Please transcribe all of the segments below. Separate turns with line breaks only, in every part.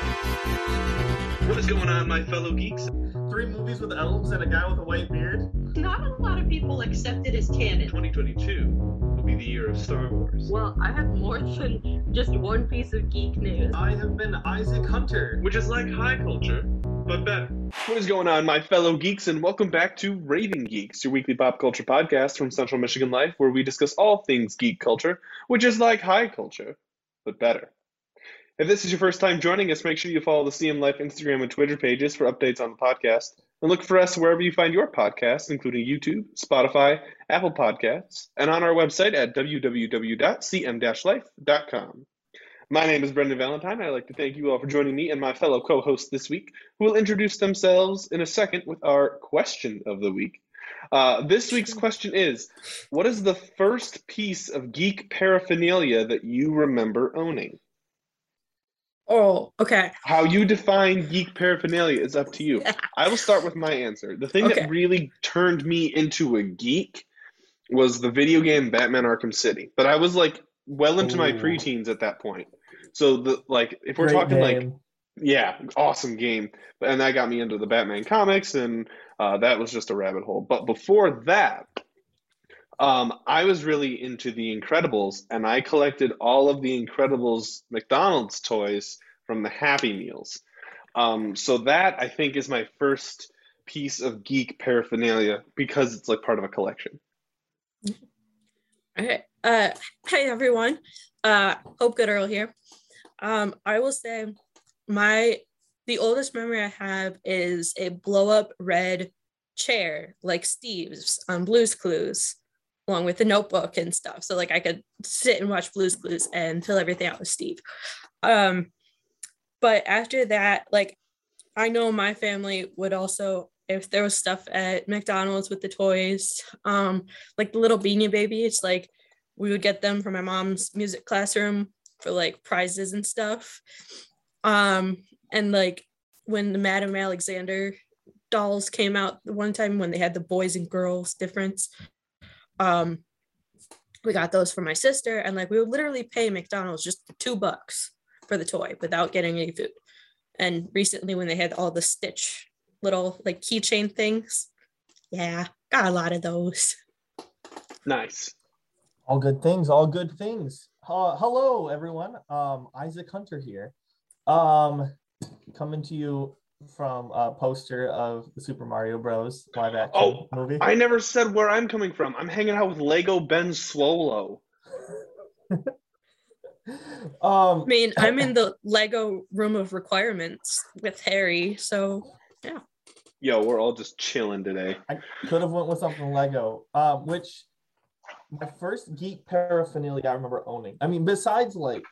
What is going on, my fellow geeks?
Three movies with elves and a guy with a white beard.
Not a lot of people accept it as canon.
2022 will be the year of Star Wars.
Well, I have more than just one piece of geek news.
I have been Isaac Hunter.
Which is like high culture, but better. What is going on, my fellow geeks, and welcome back to Raving Geeks, your weekly pop culture podcast from Central Michigan Life, where we discuss all things geek culture, which is like high culture, but better. If this is your first time joining us, make sure you follow the CM Life Instagram and Twitter pages for updates on the podcast. And look for us wherever you find your podcasts, including YouTube, Spotify, Apple Podcasts, and on our website at www.cm-life.com. My name is Brendan Valentine. I'd like to thank you all for joining me and my fellow co-hosts this week, who will introduce themselves in a second with our question of the week. Uh, this week's question is, what is the first piece of geek paraphernalia that you remember owning?
Oh, okay.
How you define geek paraphernalia is up to you. I will start with my answer. The thing
Okay.
that really turned me into a geek was the video game Batman Arkham City. But I was like well into my preteens at that point. So the like if we're
Great
talking like yeah, awesome game. And that got me into the Batman comics, and uh, that was just a rabbit hole. But before that, um, I was really into the Incredibles, and I collected all of the Incredibles McDonald's toys from the Happy Meals. Um, so that I think is my first piece of geek paraphernalia because it's like part of a collection.
Okay. Uh, hey everyone. Uh, Hope Good Earl here. Um, I will say my the oldest memory I have is a blow up red chair like Steve's on Blue's Clues, along with the notebook and stuff. So like I could sit and watch Blue's Clues and fill everything out with Steve. Um, but after that, like I know my family would also if there was stuff at McDonald's with the toys, um, like the little beanie babies, like we would get them from my mom's music classroom for like prizes and stuff. Um, and like when the Madame Alexander dolls came out the one time when they had the boys and girls difference, um, we got those for my sister, and like we would literally pay McDonald's just two bucks for the toy without getting any food. And recently, when they had all the Stitch little like keychain things, yeah, got a lot of those.
Nice.
All good things, all good things. Uh, hello, everyone. Um, Isaac Hunter here. Um, coming to you from a poster of the Super Mario Bros. live action
Oh,
movie.
I never said where I'm coming from. I'm hanging out with Lego Ben Swolo.
um,
I mean, I'm in the Lego room of requirements with Harry, so yeah.
Yo, we're all just chilling today.
I could have went with something Lego. Um, which my first geek paraphernalia I remember owning. I mean, besides like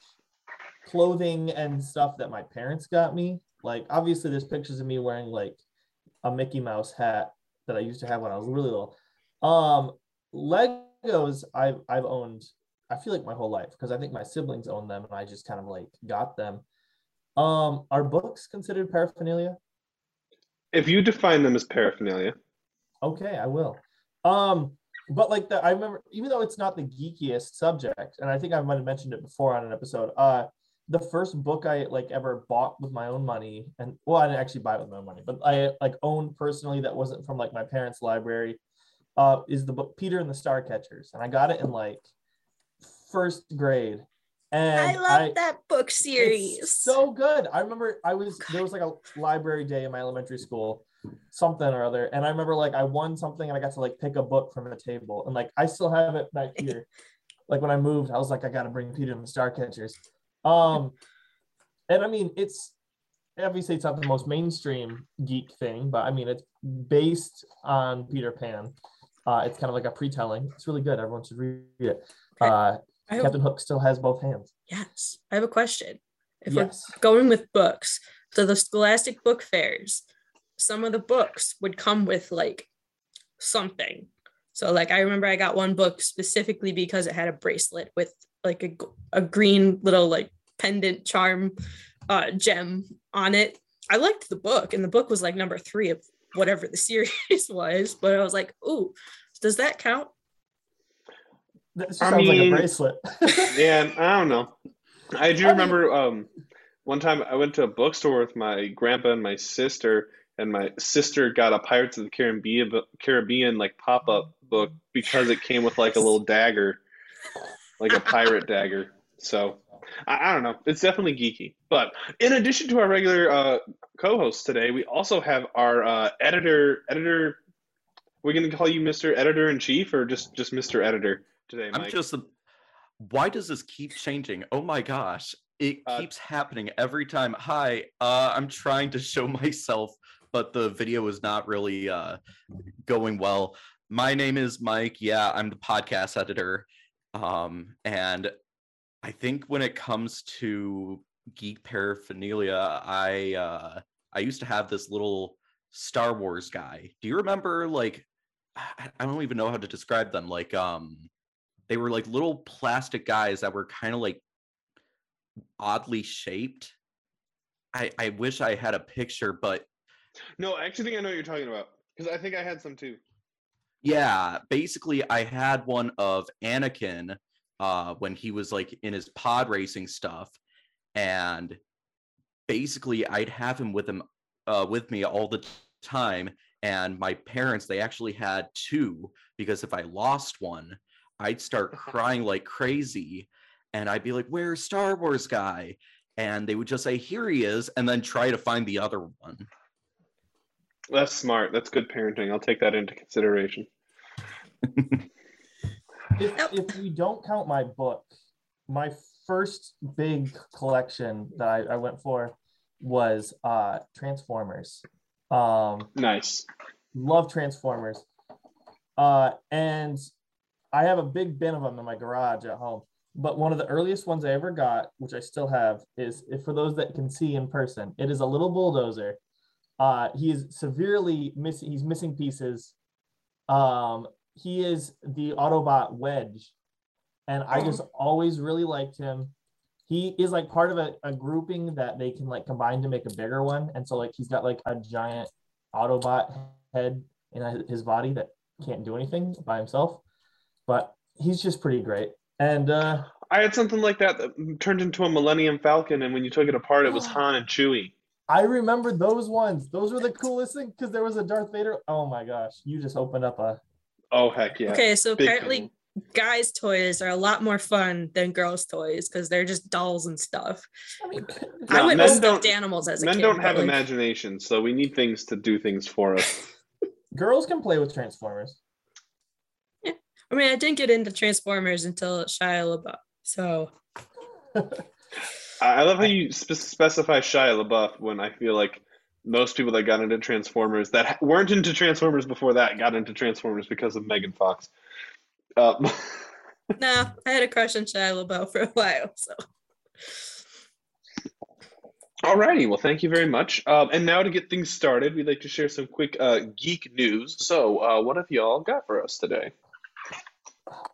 clothing and stuff that my parents got me, like obviously there's pictures of me wearing like a Mickey Mouse hat that I used to have when I was really little. Um, Legos I've I've owned. I feel like my whole life because I think my siblings own them and I just kind of like got them. Um, are books considered paraphernalia?
If you define them as paraphernalia,
Okay, I will. Um, but like the I remember, even though it's not the geekiest subject, and I think I might have mentioned it before on an episode. Uh, the first book I like ever bought with my own money, and well, I didn't actually buy it with my own money, but I like owned personally that wasn't from like my parents' library. Uh, is the book Peter and the Starcatchers, and I got it in like first grade. And
I love that book series.
so good. I remember I was there was like a library day in my elementary school, something or other, and I remember like I won something and I got to like pick a book from the table, and like I still have it back here. like when I moved, I was like, I gotta bring Peter and the Starcatchers. Um, and I mean it's obviously it's not the most mainstream geek thing, but I mean it's based on Peter Pan. Uh, it's kind of like a pre-telling. It's really good. Everyone should read it. Uh,
I
Captain Hook still has both hands.
yes, I have a question. If
yes.
we're going with books, so the Scholastic Book Fairs, some of the books would come with like something. So like I remember I got one book specifically because it had a bracelet with like a, a green little like pendant charm uh gem on it. I liked the book and the book was like number 3 of whatever the series was, but I was like, "Ooh, does that count?"
That just
I
sounds like
mean-
a bracelet.
yeah, I don't know. I do
I mean-
remember um, One time I went to a bookstore with my grandpa and my sister, and my sister got a Pirates of the Caribbean Caribbean like pop up book because it came with like a little dagger, like a pirate dagger. So I, I don't know. It's definitely geeky. But in addition to our regular uh, co-hosts today, we also have our uh, editor. Editor, we're gonna call you Mister Editor in Chief, or just just Mister Editor today,
I'm just. Why does this keep changing? Oh my gosh. It
Uh,
keeps happening every time. Hi, uh, I'm trying to show myself, but the video is not really uh, going well. My name is Mike. Yeah, I'm the podcast editor. Um, and I think when it comes to geek paraphernalia, I uh, I used to have this little Star Wars guy. Do you remember like I I don't even know how to describe them. Like um they were like little plastic guys that were kind of like oddly shaped. I I wish I had a picture, but
no, I actually think I know what you're talking about because I think I had some too.
yeah, basically I had one of Anakin uh when he was like in his pod racing stuff and basically I'd have him with him uh with me all the time and my parents they actually had two because if I lost one I'd start crying like crazy and I'd be like where's Star Wars guy and they would just say here he is and then try to find the other one
That's smart. That's good parenting. I'll take that into consideration.
If, if we don't count my book, my first big collection that I, I went for was uh Transformers. Um
Nice.
love Transformers. Uh and I have a big bin of them in my garage at home. But one of the earliest ones I ever got, which I still have, is if for those that can see in person, it is a little bulldozer. Uh, he is severely missing. He's missing pieces. Um, he is the Autobot Wedge, and I just always really liked him. He is like part of a, a grouping that they can like combine to make a bigger one, and so like he's got like a giant Autobot head in his body that can't do anything by himself, but he's just pretty great. And uh,
I had something like that that turned into a Millennium Falcon, and when you took it apart, it was Han and Chewie.
I remember those ones. Those were the coolest thing because there was a Darth Vader. Oh my gosh, you just opened up a.
Oh heck yeah!
Okay, so
Big
apparently
fan.
guys' toys are a lot more fun than girls' toys because they're just dolls and stuff.
I mean,
I went
men
with stuffed
don't-
animals as a
Men
kid.
don't have
like,
imagination, so we need things to do things for us.
girls can play with Transformers.
I mean, I didn't get into Transformers until Shia LaBeouf. So
I love how you spe- specify Shia LaBeouf when I feel like most people that got into Transformers that weren't into Transformers before that got into Transformers because of Megan Fox. Uh,
nah, I had a crush on Shia LaBeouf for a while. So
Alrighty, well, thank you very much. Um, and now to get things started, we'd like to share some quick uh, geek news. So, uh, what have y'all got for us today?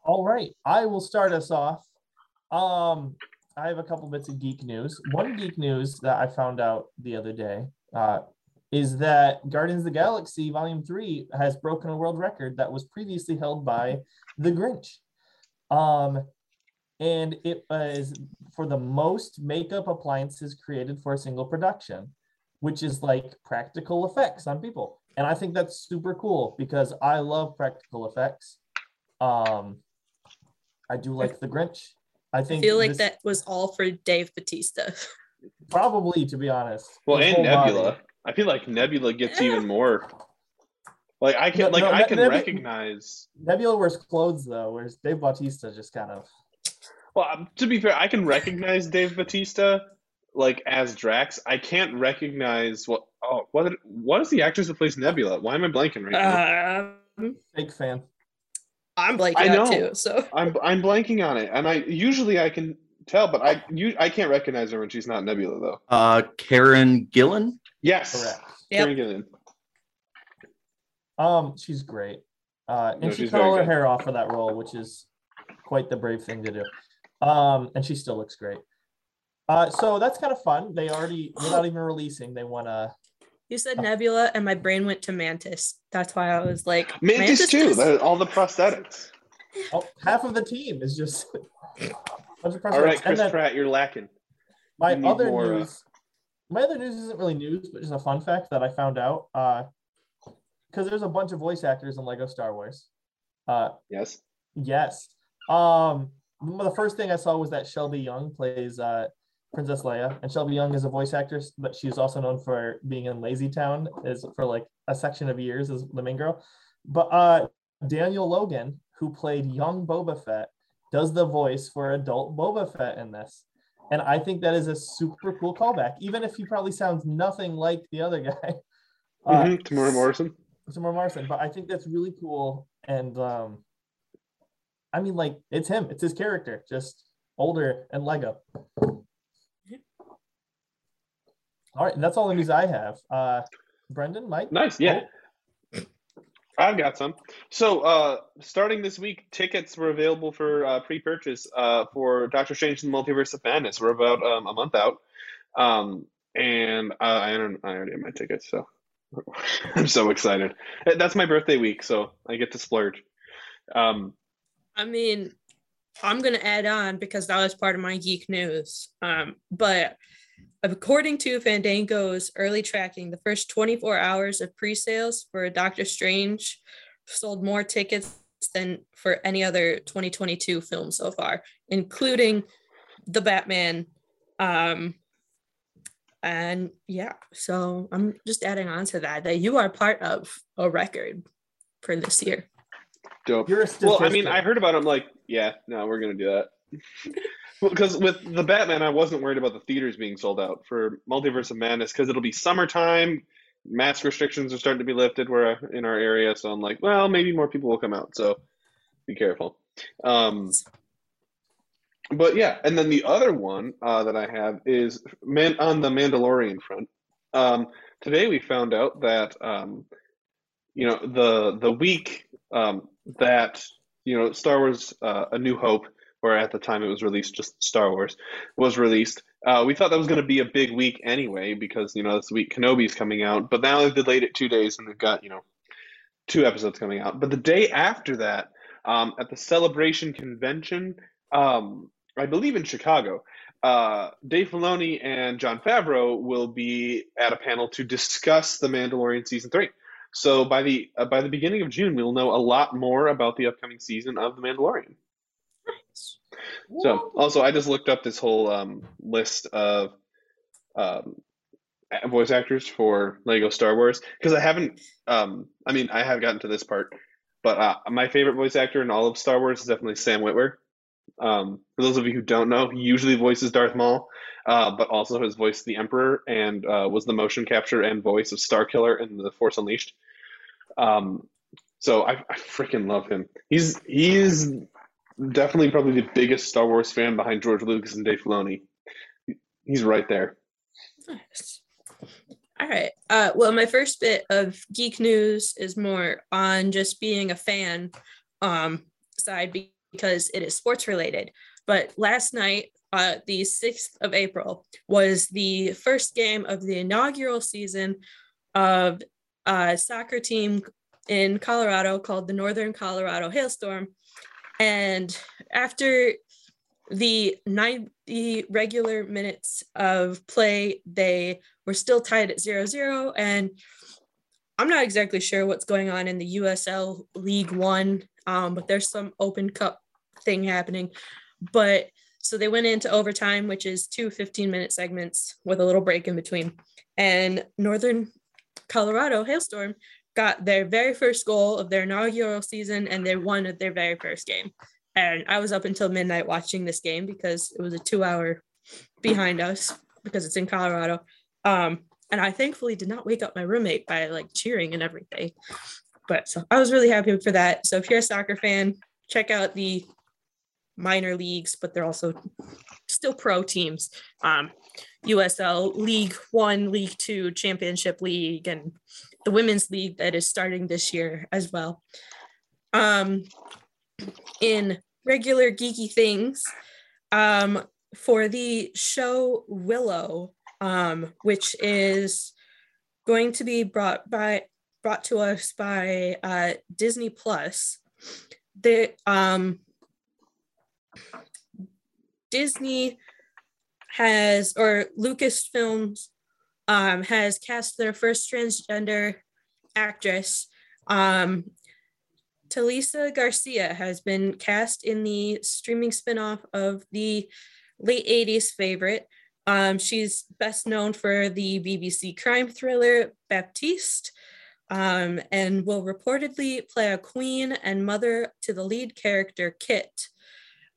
All right, I will start us off. Um, I have a couple bits of geek news. One geek news that I found out the other day uh, is that Guardians of the Galaxy Volume Three has broken a world record that was previously held by The Grinch. Um, and it was for the most makeup appliances created for a single production, which is like practical effects on people. And I think that's super cool because I love practical effects. Um, I do like the Grinch. I think
I
think
feel like
this-
that was all for Dave Bautista.
probably to be honest.
Well,
his
and
whole body.
Nebula. I feel like Nebula gets even more. Like I can,
No,
like
no,
I can
Nebula-
recognize.
Nebula wears clothes though, whereas Dave Bautista just kind of.
Well, um, to be fair, I can recognize Dave Bautista like as Drax. I can't recognize what. Oh, what? What is the actress that plays Nebula? Why am I blanking right now?
Um,
Fake fan.
I'm blanking
I
out
know.
too. So
I'm I'm blanking on it, and I usually I can tell, but I you I can't recognize her when she's not Nebula though.
uh Karen Gillan
Yes,
Correct.
Yep.
Karen Gillan.
Um, she's great. Uh, and
No,
she
she's
cut all her
good.
hair off for that role, which is quite the brave thing to do. Um, and she still looks great. Uh, so that's kind of fun. They already, without even releasing, they want to.
You said Nebula, and my brain went to Mantis. That's why I was like,
Mantis, too.
does-
all the prosthetics.
Oh, half of the team is just.
All right. Chris
then
Pratt, you're lacking.
my
you
other
more, uh,
news my other news isn't really news, but just a fun fact that I found out. Uh, because there's a bunch of voice actors in Lego Star Wars. Uh,
Yes.
yes. Um, the first thing I saw was that Shelby Young plays uh Princess Leia, and Shelby Young is a voice actress, but she's also known for being in Lazy Town is for like a section of years as the main girl. But uh, Daniel Logan, who played young Boba Fett, does the voice for adult Boba Fett in this. And I think that is a super cool callback, even if he probably sounds nothing like the other guy. Uh,
Mhm, Temuera Morrison.
Temuera Morrison, but I think that's really cool. And um, I mean, like, it's him, it's his character, just older and Lego. All right, and that's all the news I have. Uh, Brendan, Mike,
Nice. Yeah. I've got some. So, uh, starting this week, tickets were available for uh, pre-purchase uh, for Doctor Strange and the Multiverse of Madness. We're about um, a month out, um, and uh, I don't. I already have my tickets, so I'm so excited. That's my birthday week, so I get to splurge. Um,
I mean, I'm gonna add on because that was part of my geek news. Um, but according to Fandango's early tracking, the first 24 hours of pre-sales for Doctor Strange sold more tickets than for any other 2022 film so far, including the Batman. Um, and yeah, so I'm just adding on to that that you are part of a record for this year.
dope.
you're a
Well, I mean. I heard about it. I'm like, yeah, no, we're gonna do that. Because with the Batman, I wasn't worried about the theaters being sold out for Multiverse of Madness because it'll be summertime. Mask restrictions are starting to be lifted where in our area, so I'm like, well, maybe more people will come out. So be careful. Um, but yeah, and then the other one uh, that I have is man on the Mandalorian front. Um, today we found out that um, you know the the week um, that you know Star Wars: uh, A New Hope, or at the time it was released, just Star Wars was released. Uh, we thought that was going to be a big week anyway because you know this week Kenobi's coming out, but now they've delayed it two days and they've got you know two episodes coming out. But the day after that, um, at the Celebration Convention, um, I believe in Chicago, uh, Dave Filoni and Jon Favreau will be at a panel to discuss The Mandalorian season three. So by the uh, by the beginning of June, we'll know a lot more about the upcoming season of The Mandalorian. So also, I just looked up this whole um, list of um, voice actors for Lego Star Wars because I haven't. Um, I mean, I have gotten to this part, but uh, my favorite voice actor in all of Star Wars is definitely Sam Witwer. Um, for those of you who don't know, he usually voices Darth Maul, uh, but also has voiced the Emperor and uh, was the motion capture and voice of Star Killer in The Force Unleashed. Um, so I, I freaking love him. He's he's definitely probably the biggest Star Wars fan behind George Lucas and Dave Filoni. He's right there.
Nice. All right. Uh, well, my first bit of geek news is more on just being a fan um, side because it is sports related. But last night, uh, the 6th of April, was the first game of the inaugural season of a soccer team in Colorado called the Northern Colorado Hailstorm. And after the 90 regular minutes of play, they were still tied at 0 0. And I'm not exactly sure what's going on in the USL League One, um, but there's some Open Cup thing happening. But so they went into overtime, which is two 15 minute segments with a little break in between. And Northern Colorado Hailstorm got their very first goal of their inaugural season and they won their very first game. And I was up until midnight watching this game because it was a two hour behind us because it's in Colorado. Um, and I thankfully did not wake up my roommate by like cheering and everything. But so I was really happy for that. So if you're a soccer fan, check out the minor leagues, but they're also still pro teams. Um, USL League One, League Two, Championship League, and the Women's League that is starting this year as well. Um, in regular geeky things, um, for the show Willow, um, which is going to be brought by brought to us by uh, Disney Plus. The um, Disney has or Lucasfilms um, has cast their first transgender actress. Um, Talisa Garcia has been cast in the streaming spinoff of the late 80s favorite. Um, she's best known for the BBC crime thriller Baptiste um, and will reportedly play a queen and mother to the lead character, Kit.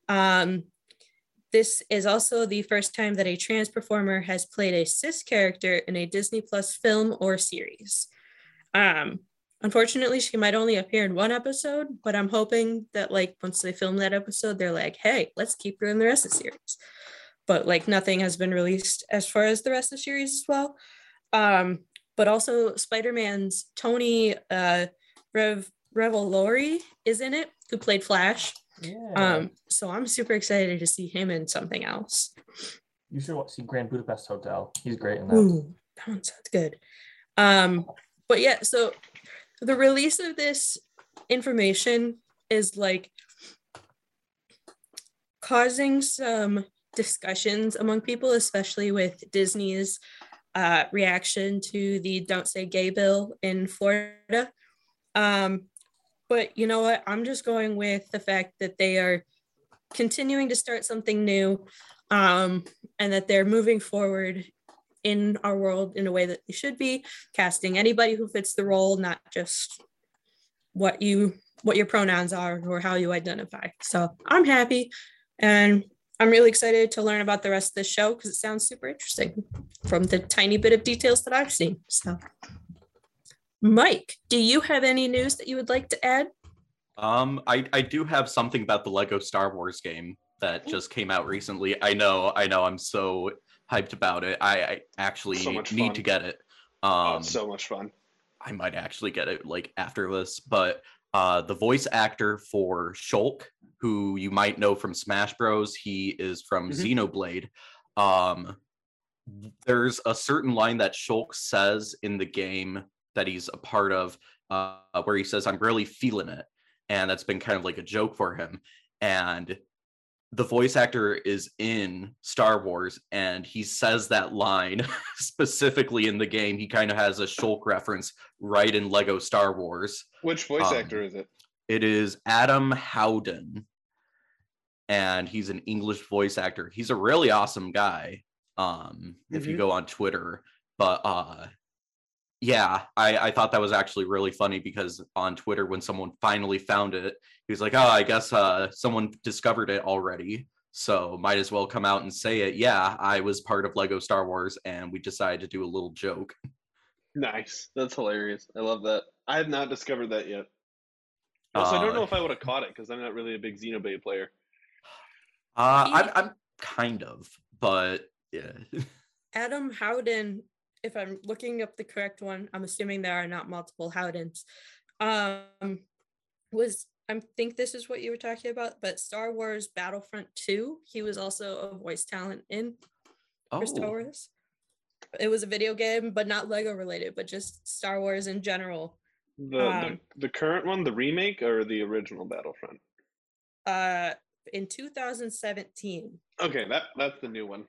Um, this is also the first time that a trans performer has played a cis character in a Disney Plus film or series. Um, unfortunately, she might only appear in one episode, but I'm hoping that like once they film that episode, they're like, hey, let's keep her in the rest of the series. But like nothing has been released as far as the rest of the series as well. Um, but also Spider-Man's Tony uh, Rev Revolori is in it, who played Flash.
Yeah.
Um, so I'm super excited to see him in something else.
you should watch see Grand Budapest Hotel. He's great in that.
Ooh, that one sounds good. Um, but yeah, so the release of this information is like causing some discussions among people, especially with Disney's uh, reaction to the Don't Say Gay bill in Florida. Um, but you know what? I'm just going with the fact that they are continuing to start something new um, and that they're moving forward in our world in a way that they should be casting anybody who fits the role not just what you what your pronouns are or how you identify so i'm happy and i'm really excited to learn about the rest of the show because it sounds super interesting from the tiny bit of details that i've seen so mike do you have any news that you would like to add
Um, I I do have something about the Lego Star Wars game that just came out recently. I know, I know. I'm so hyped about it. I, I actually
So
need
fun.
to get it.
Oh,
Um,
it's so much fun.
I might actually get it like after this, but uh, the voice actor for Shulk, who you might know from Smash Bros, he is from
Mhm.
Xenoblade. Um, there's a certain line that Shulk says in the game that he's a part of, uh, where he says, "I'm really feeling it," and that's been kind of like a joke for him. And the voice actor is in Star Wars and he says that line specifically in the game. He kind of has a Shulk reference right in Lego Star Wars.
Which voice
um,
actor is it?
It is Adam Howden and he's an English voice actor. He's a really awesome guy. Um if you
Mhm.
go on Twitter, but uh yeah, I, I thought that was actually really funny because on Twitter, when someone finally found it, he was like, "Oh, I guess uh, someone discovered it already, so might as well come out and say it." Yeah, I was part of Lego Star Wars, and we decided to do a little joke.
Nice. That's hilarious. I love that. I have not discovered that yet. Also, I don't know
Uh,
if I would have caught it because I'm not really a big Xenoblade player.
Uh, I'm, I'm kind of, but yeah,
Adam Howden, if I'm looking up the correct one, I'm assuming there are not multiple Howdens. Um, was I think this is what you were talking about, but Star Wars Battlefront 2, he was also a voice talent in for Star
oh,
Wars. It was a video game, but not Lego related, but just Star Wars in general.
The,
Um,
the the current one, the remake, or the original Battlefront?
Uh, in 2017.
Okay, that that's the new one.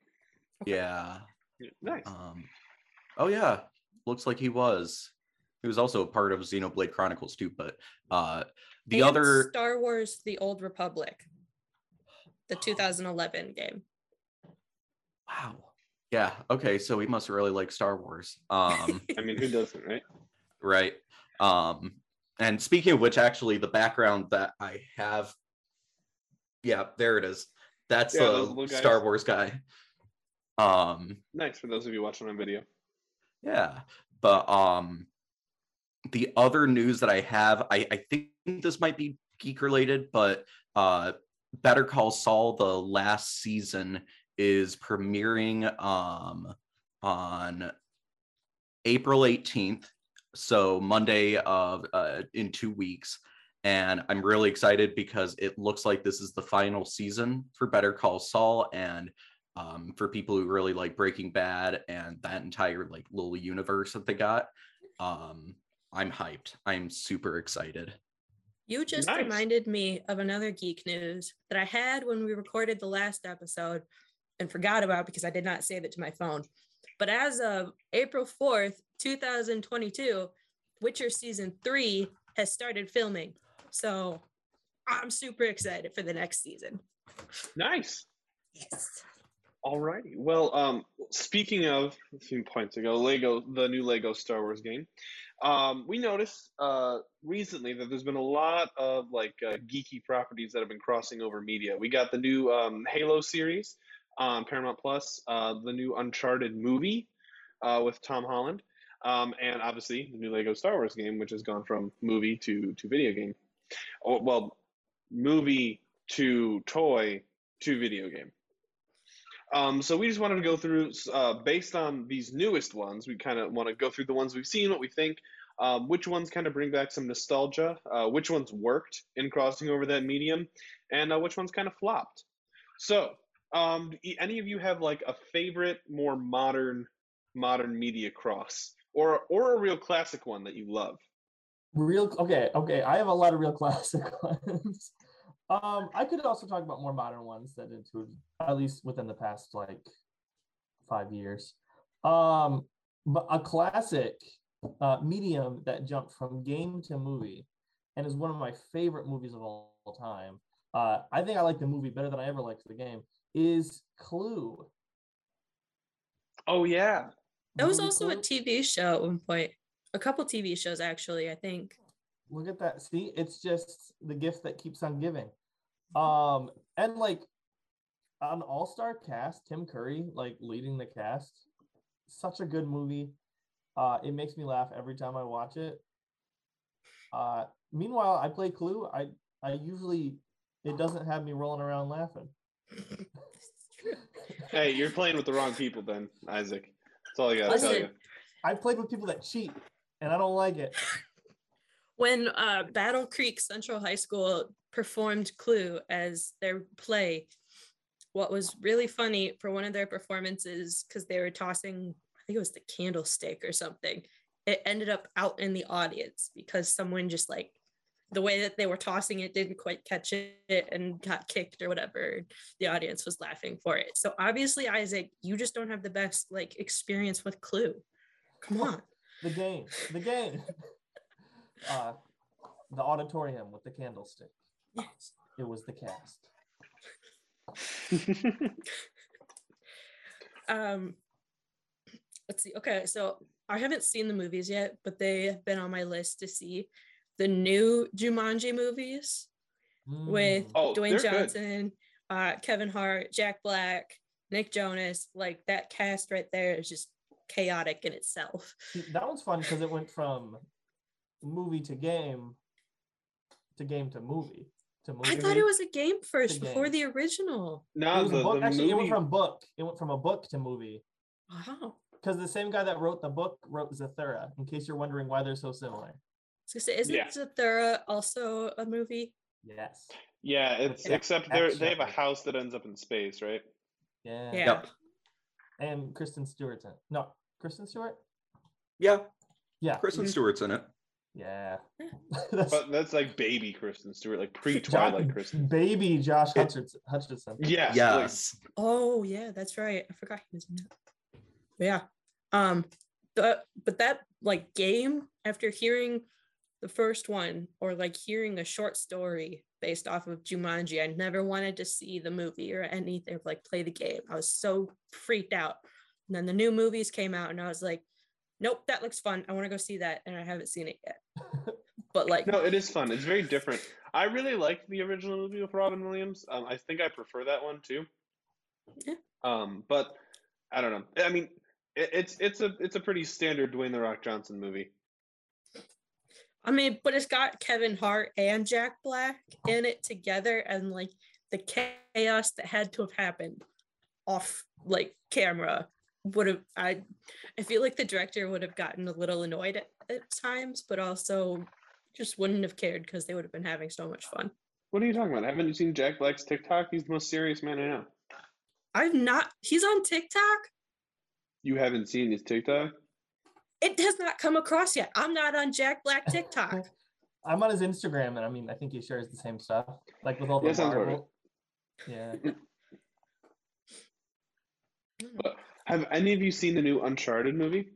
yeah.
Yeah, Nice.
Um, oh yeah, looks like he was. He was also a part of Xenoblade Chronicles too, but uh, the
And
other
Star Wars: The Old Republic, the 2011 game.
wow, yeah, okay, so he must really like Star Wars. Um,
I mean, who doesn't, right?
right. Um, and speaking of which, actually, the background that I have, yeah, there it is. That's
Yeah, those
the Star. Wars guy. Um,
Nice for those of you watching on video.
Yeah, but um, the other news that I have, I I think this might be geek related, but uh, Better Call Saul, the last season is premiering um on April 18th, so Monday of uh in 2 weeks. And I'm really excited because it looks like this is the final season for Better Call Saul and um, for people who really like Breaking Bad and that entire like little universe that they got. Um, I'm hyped. I'm super excited.
You just
Nice.
reminded me of another geek news that I had when we recorded the last episode and forgot about because I did not save it to my phone. But as of April 4th, 2022, Witcher season three has started filming. So I'm super excited for the next season.
Nice.
Yes.
Alrighty. Well, um, speaking of a few points ago, Lego, the new Lego Star Wars game, um, we noticed uh, recently that there's been a lot of like uh, geeky properties that have been crossing over media. We got the new um, Halo series on Paramount Plus, uh, the new Uncharted movie uh, with Tom Holland, um, and obviously the new Lego Star Wars game, which has gone from movie to to video game. Oh, well, movie to toy to video game. Um, so we just wanted to go through, uh, based on these newest ones, we kind of want to go through the ones we've seen, what we think, um, which ones kind of bring back some nostalgia, uh, which ones worked in crossing over that medium, and uh, which ones kind of flopped. So, um, any of you have like a favorite, more modern, modern media cross, or or a real classic one that you love?
Real okay, okay. I have a lot of real classic ones. Um, I could also talk about more modern ones that include at least within the past like five years. Um, but a classic uh, medium that jumped from game to movie and is one of my favorite movies of all, all time. Uh, I think I like the movie better than I ever liked the game. Is Clue.
Oh yeah,
That was
Movie
also a TV show at one point. A couple TV shows, actually, I think.
Look at that. See, it's just the gift that keeps on giving. Um, and like an all-star cast, Tim Curry, like leading the cast. Such a good movie. Uh, it makes me laugh every time I watch it. Uh, meanwhile, I play Clue. I I usually it doesn't have me rolling around laughing.
hey, you're playing with the wrong people, then Isaac. That's all I gotta tell you.
I've played with people that cheat, and I don't like it.
when uh, Battle Creek Central High School performed Clue as their play, what was really funny for one of their performances, because they were tossing, I think it was the candlestick or something, it ended up out in the audience because someone just like the way that they were tossing it didn't quite catch it and got kicked or whatever. The audience was laughing for it. So obviously, Isaac, you just don't have the best like experience with Clue. Come on.
The game, the game. uh, the auditorium with the candlestick.
Yes.
It was the cast.
um let's see okay so i haven't seen the movies yet but they have been on my list to see the new jumanji movies with
Mm.
Oh,
dwayne
they're good.
johnson uh kevin hart jack black nick jonas like that cast right there is just chaotic in itself
that one's fun because it went from movie to game to game to movie.
I thought it was a game first
game.
before the original No,
It
no,
was a
the,
book.
the
Actually, it went from book. It went from a book to movie
wow
because the same guy that wrote the book wrote Zathura. In case you're wondering why they're so similar.
so say, isn't
Yeah.
Zathura also a movie
Yes.
Yeah, it's
Yeah,
except they they have a house that ends up in space, right?
Yeah.
yeah
Yep.
And Kristen Stewart's in. it. No, Kristen Stewart.
Yeah,
Yeah.
Kristen
Mhm.
Stewart's in it.
Yeah.
Yeah.
That's
But that's like baby Kristen Stewart, like pre
Josh-
Twilight Kristen.
Baby Josh
It-
Hutcherson. Hutcherson.
Yes. like-
Oh yeah, that's right. I forgot he was in that. But yeah. Um the but that like game after hearing the first one or like hearing a short story based off of Jumanji, I never wanted to see the movie or anything like play the game. I was so freaked out. And then the new movies came out and I was like, nope, that looks fun. I want to go see that and I haven't seen it yet. But like
No, it is fun. It's very different. I really liked the original movie with Robin Williams. Um, I think I prefer that one too.
Yeah.
Um, but I don't know. I mean, it, it's it's a it's a pretty standard Dwayne the Rock Johnson movie.
I mean, but it's got Kevin Hart and Jack Black in it together, and like the chaos that had to have happened off like camera would have. I, I feel like the director would have gotten a little annoyed at, at times, but also just wouldn't have cared because they would have been having so much fun.
What are you talking about? Haven't you seen Jack Black's TikTok? He's the most serious man I know.
I've not. He's on TikTok.
You haven't seen his TikTok?
It has not come across yet. I'm not on Jack Black TikTok.
I'm on his Instagram, and I mean, I think he shares the same stuff, like with all the
Yeah, sounds about
Marvel. Yeah.
Have any of you seen the new Uncharted movie?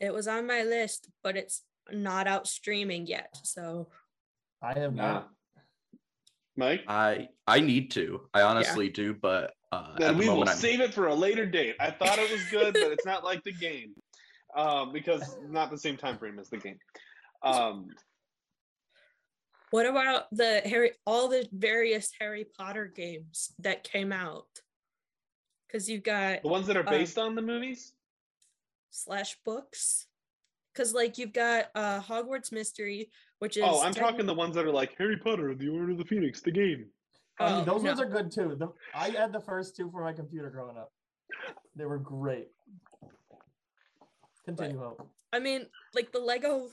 It was on my list, but it's not out streaming yet. So
I have
Nah.
not.
Mike?
I I need to. I honestly do, but uh,
Then
the
we will
I'm-
save it for a later date. I thought it was good, but it's not like the game, um, because not the same time frame as the game. Um,
what about the Harry all the various Harry Potter games that came out? Because you've got
the ones that are
Um,
based on the movies.
slash books. Because like you've got uh Hogwarts Mystery, which is
Oh, I'm
techni-
talking the ones that are like Harry Potter the Order of the Phoenix, the game.
I mean,
Oh,
those ones are good too. The, I had the first two for my computer growing up. They were great. Continue, Hope.
I mean, like the Lego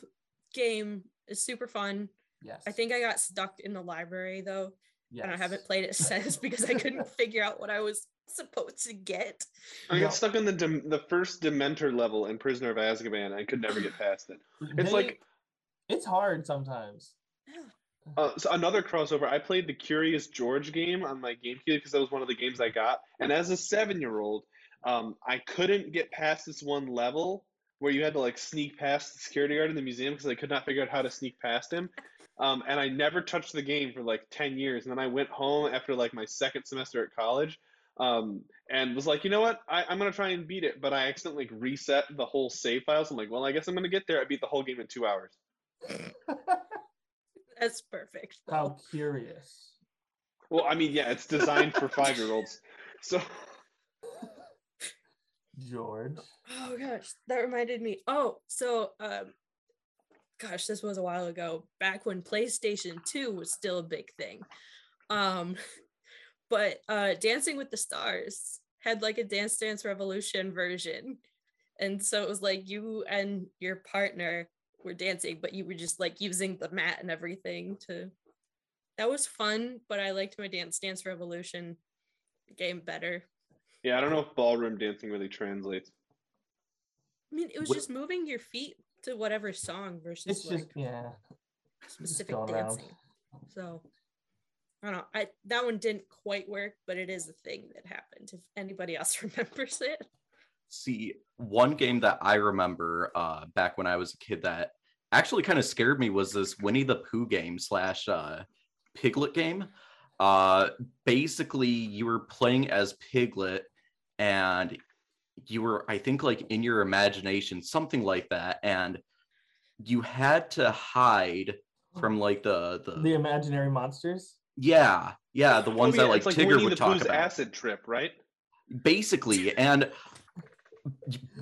game is super fun.
Yes.
I think I got stuck in the library though,
yes.
and I haven't played it since because I couldn't figure out what I was supposed to get.
I
Yeah.
got stuck in the Dem- the first Dementor level in Prisoner of Azkaban. I could never get past it. It's
They-
like
it's hard sometimes.
Uh, so another crossover. I played the Curious George game on my GameCube because that was one of the games I got. And as a seven-year-old, um, I couldn't get past this one level where you had to like sneak past the security guard in the museum because I could not figure out how to sneak past him. Um, and I never touched the game for like ten years. And then I went home after like my second semester at college. Um, and was like, you know what? I, I'm gonna try and beat it, but I accidentally like, reset the whole save files. I'm like, well, I guess I'm gonna get there. I beat the whole game in two hours.
That's perfect.
How curious.
Well, I mean, yeah, it's designed for five-year-olds. So
George.
Oh gosh, that reminded me. Oh, so um gosh, this was a while ago, back when PlayStation 2 was still a big thing. Um but uh Dancing with the Stars had like a Dance Dance Revolution version. And so it was like you and your partner were dancing, but you were just like using the mat and everything to that was fun, but I liked my Dance Dance Revolution game better.
Yeah, I don't know if ballroom dancing really translates.
I mean, it was
What-
just moving your feet to whatever song versus
It's
like
just yeah.
specific
going around.
dancing. So I don't know. I that one didn't quite work, but it is a thing that happened. If anybody else remembers it,
See, one game that I remember uh, back when I was a kid that actually kind of scared me was this Winnie the Pooh game slash uh, Piglet game. Uh, basically, you were playing as Piglet, and you were, I think, like in your imagination, something like that, and you had to hide from like the the,
The imaginary monsters.
Yeah yeah the ones
Oh, yeah,
that like
it's
Tigger
Winnie
would
the
talk
Pooh's
about
acid trip, right?
basically and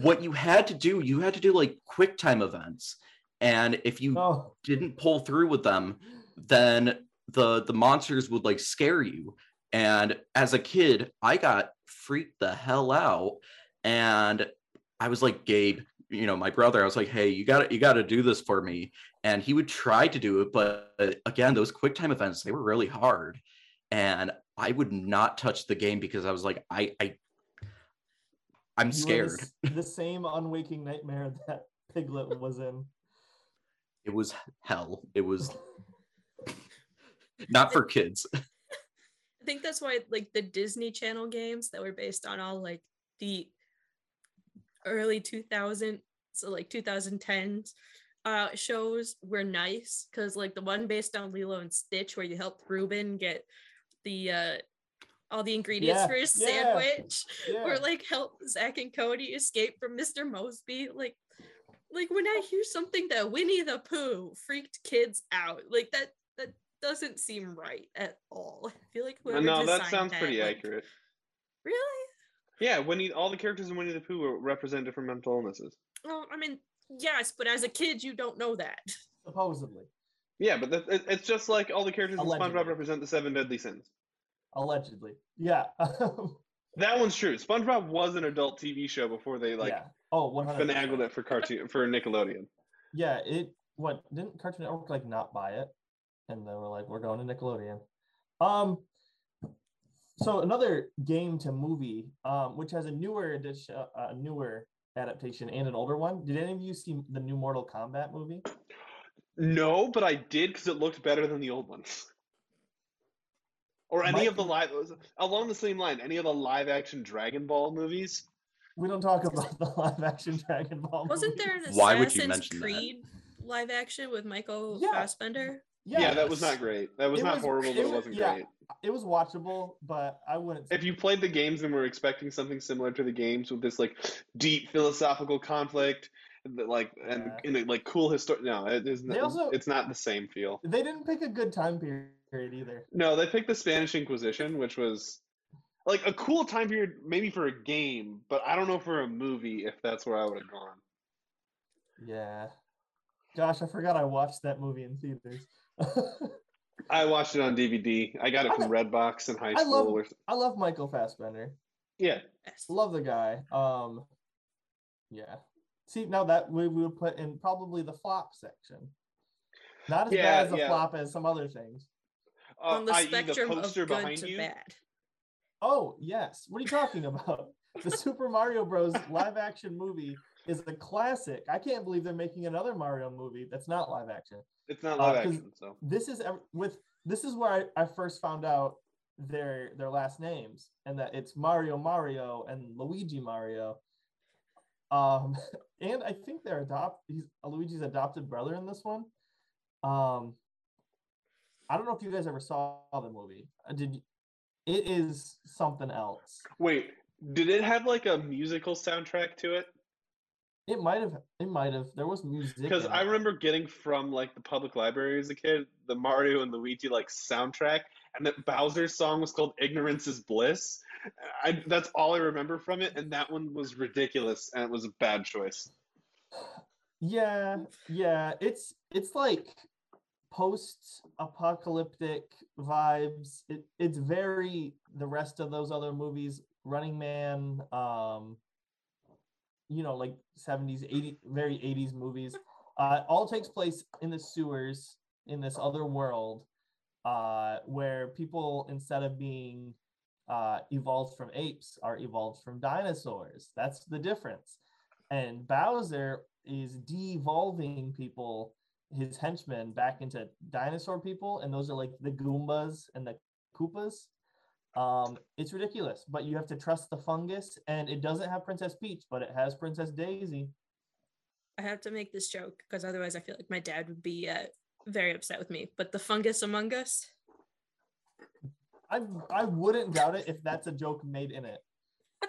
what you had to do you had to do like quick time events and if you
Oh,
didn't pull through with them then the the monsters would like scare you and as a kid i got freaked the hell out and i was like gabe you know my brother i was like hey you got to you got to do this for me and he would try to do it but uh, again those quick time events they were really hard. And i would not touch the game because i was like i i i'm
you
scared
The, s- the same unwaking nightmare that Piglet was in.
it was hell. It was not for kids.
I think that's why like the Disney Channel games that were based on all like the early 2000s, so like 2010s uh shows were nice because like the one based on Lilo and Stitch where you helped Reuben get the uh all the ingredients
Yeah,
for his
yeah,
sandwich
Yeah.
or like help Zach and Cody escape from Mr. Moseby. Like, like when I hear something that Winnie the Pooh freaked kids out, like that that doesn't seem right at all. I feel like whoever
no, that sounds
that,
pretty
like,
accurate.
Really?
Yeah, Winnie, all the characters in Winnie the Pooh represent different mental illnesses.
Well, I mean, yes, but as a kid, you don't know that.
Supposedly.
Yeah, but that, it, it's just like all the characters in SpongeBob represent the seven deadly sins.
Allegedly. Yeah.
That one's true. SpongeBob was an adult TV show before they like
yeah. Oh, 100
finagled it for cartoon for Nickelodeon.
Yeah, it what didn't Cartoon Network like not buy it, and they were like, "We're going to Nickelodeon." Um, so another game to movie, um, which has a newer edition, uh, a newer adaptation and an older one. Did any of you see the new Mortal Kombat movie?
No, but I did because it looked better than the old ones. Or any
Mike-
of the live along the same line, any of the live action Dragon Ball movies
We don't talk about the live action Dragon Ball.
Wasn't
movies.
there an
Why would you
Assassin's
mention that?
Creed live action with Michael
Yeah.
Fassbender?
Yeah, that was not great. That was
It
not
was-
horrible,
it
but it
was-
wasn't
yeah.
great.
It was watchable, but I wouldn't.
If you played the games and were expecting something similar to the games with this like deep philosophical conflict, like and,
Yeah.
and like cool history, no, it is.
They also-
it's not the same feel.
They didn't pick a good time period either.
No, they picked the Spanish Inquisition, which was like a cool time period, maybe for a game, but I don't know for a movie if that's where I would have gone.
Yeah. Gosh, I forgot I watched that movie in theaters.
I watched it on DVD. I got it
I
from Redbox in high school.
I
school.
love-
or,
I love Michael Fassbender.
yeah,
Yes.
Love the guy. Um, yeah. See, now that we, we would put in probably the flop section. Not as
Yeah,
bad as a
yeah.
flop as some other things.
uh,
On the
i.e.
spectrum
the
of good
behind
to
you.
bad.
Oh yes. What are you talking about? the Super Mario Bros. live action movie is a classic. I can't believe they're making another Mario movie that's not live action.
It's not
Uh,
action, so
This is with this is where I, I first found out their their last names and that it's Mario Mario and Luigi Mario. Um, and I think they're adopt he's Luigi's adopted brother in this one. Um, I don't know if you guys ever saw the movie. Uh, Did it is something else.
wait. Did it have like a musical soundtrack to it?
It might have. It might have. There was music.
Because I remember getting from like the public library as a kid the Mario and Luigi like soundtrack, and that Bowser's song was called "Ignorance Is Bliss." I, that's all I remember from it, and that one was ridiculous, and it was a bad choice.
Yeah, yeah. It's it's like post-apocalyptic vibes. It it's very the rest of those other movies, Running Man, um, you know, like 70s, 80 very 80s movies. Uh all takes place in the sewers in this other world uh where people instead of being uh evolved from apes are evolved from dinosaurs. That's the difference. And Bowser is de-evolving people, his henchmen, back into dinosaur people, and those are like the Goombas and the Koopas. Um, it's ridiculous, but you have to trust the fungus, and it doesn't have Princess Peach, but it has Princess Daisy.
I have to make this joke because otherwise I feel like my dad would be uh, very upset with me. But the fungus among us,
I I wouldn't doubt it if that's a joke made in it.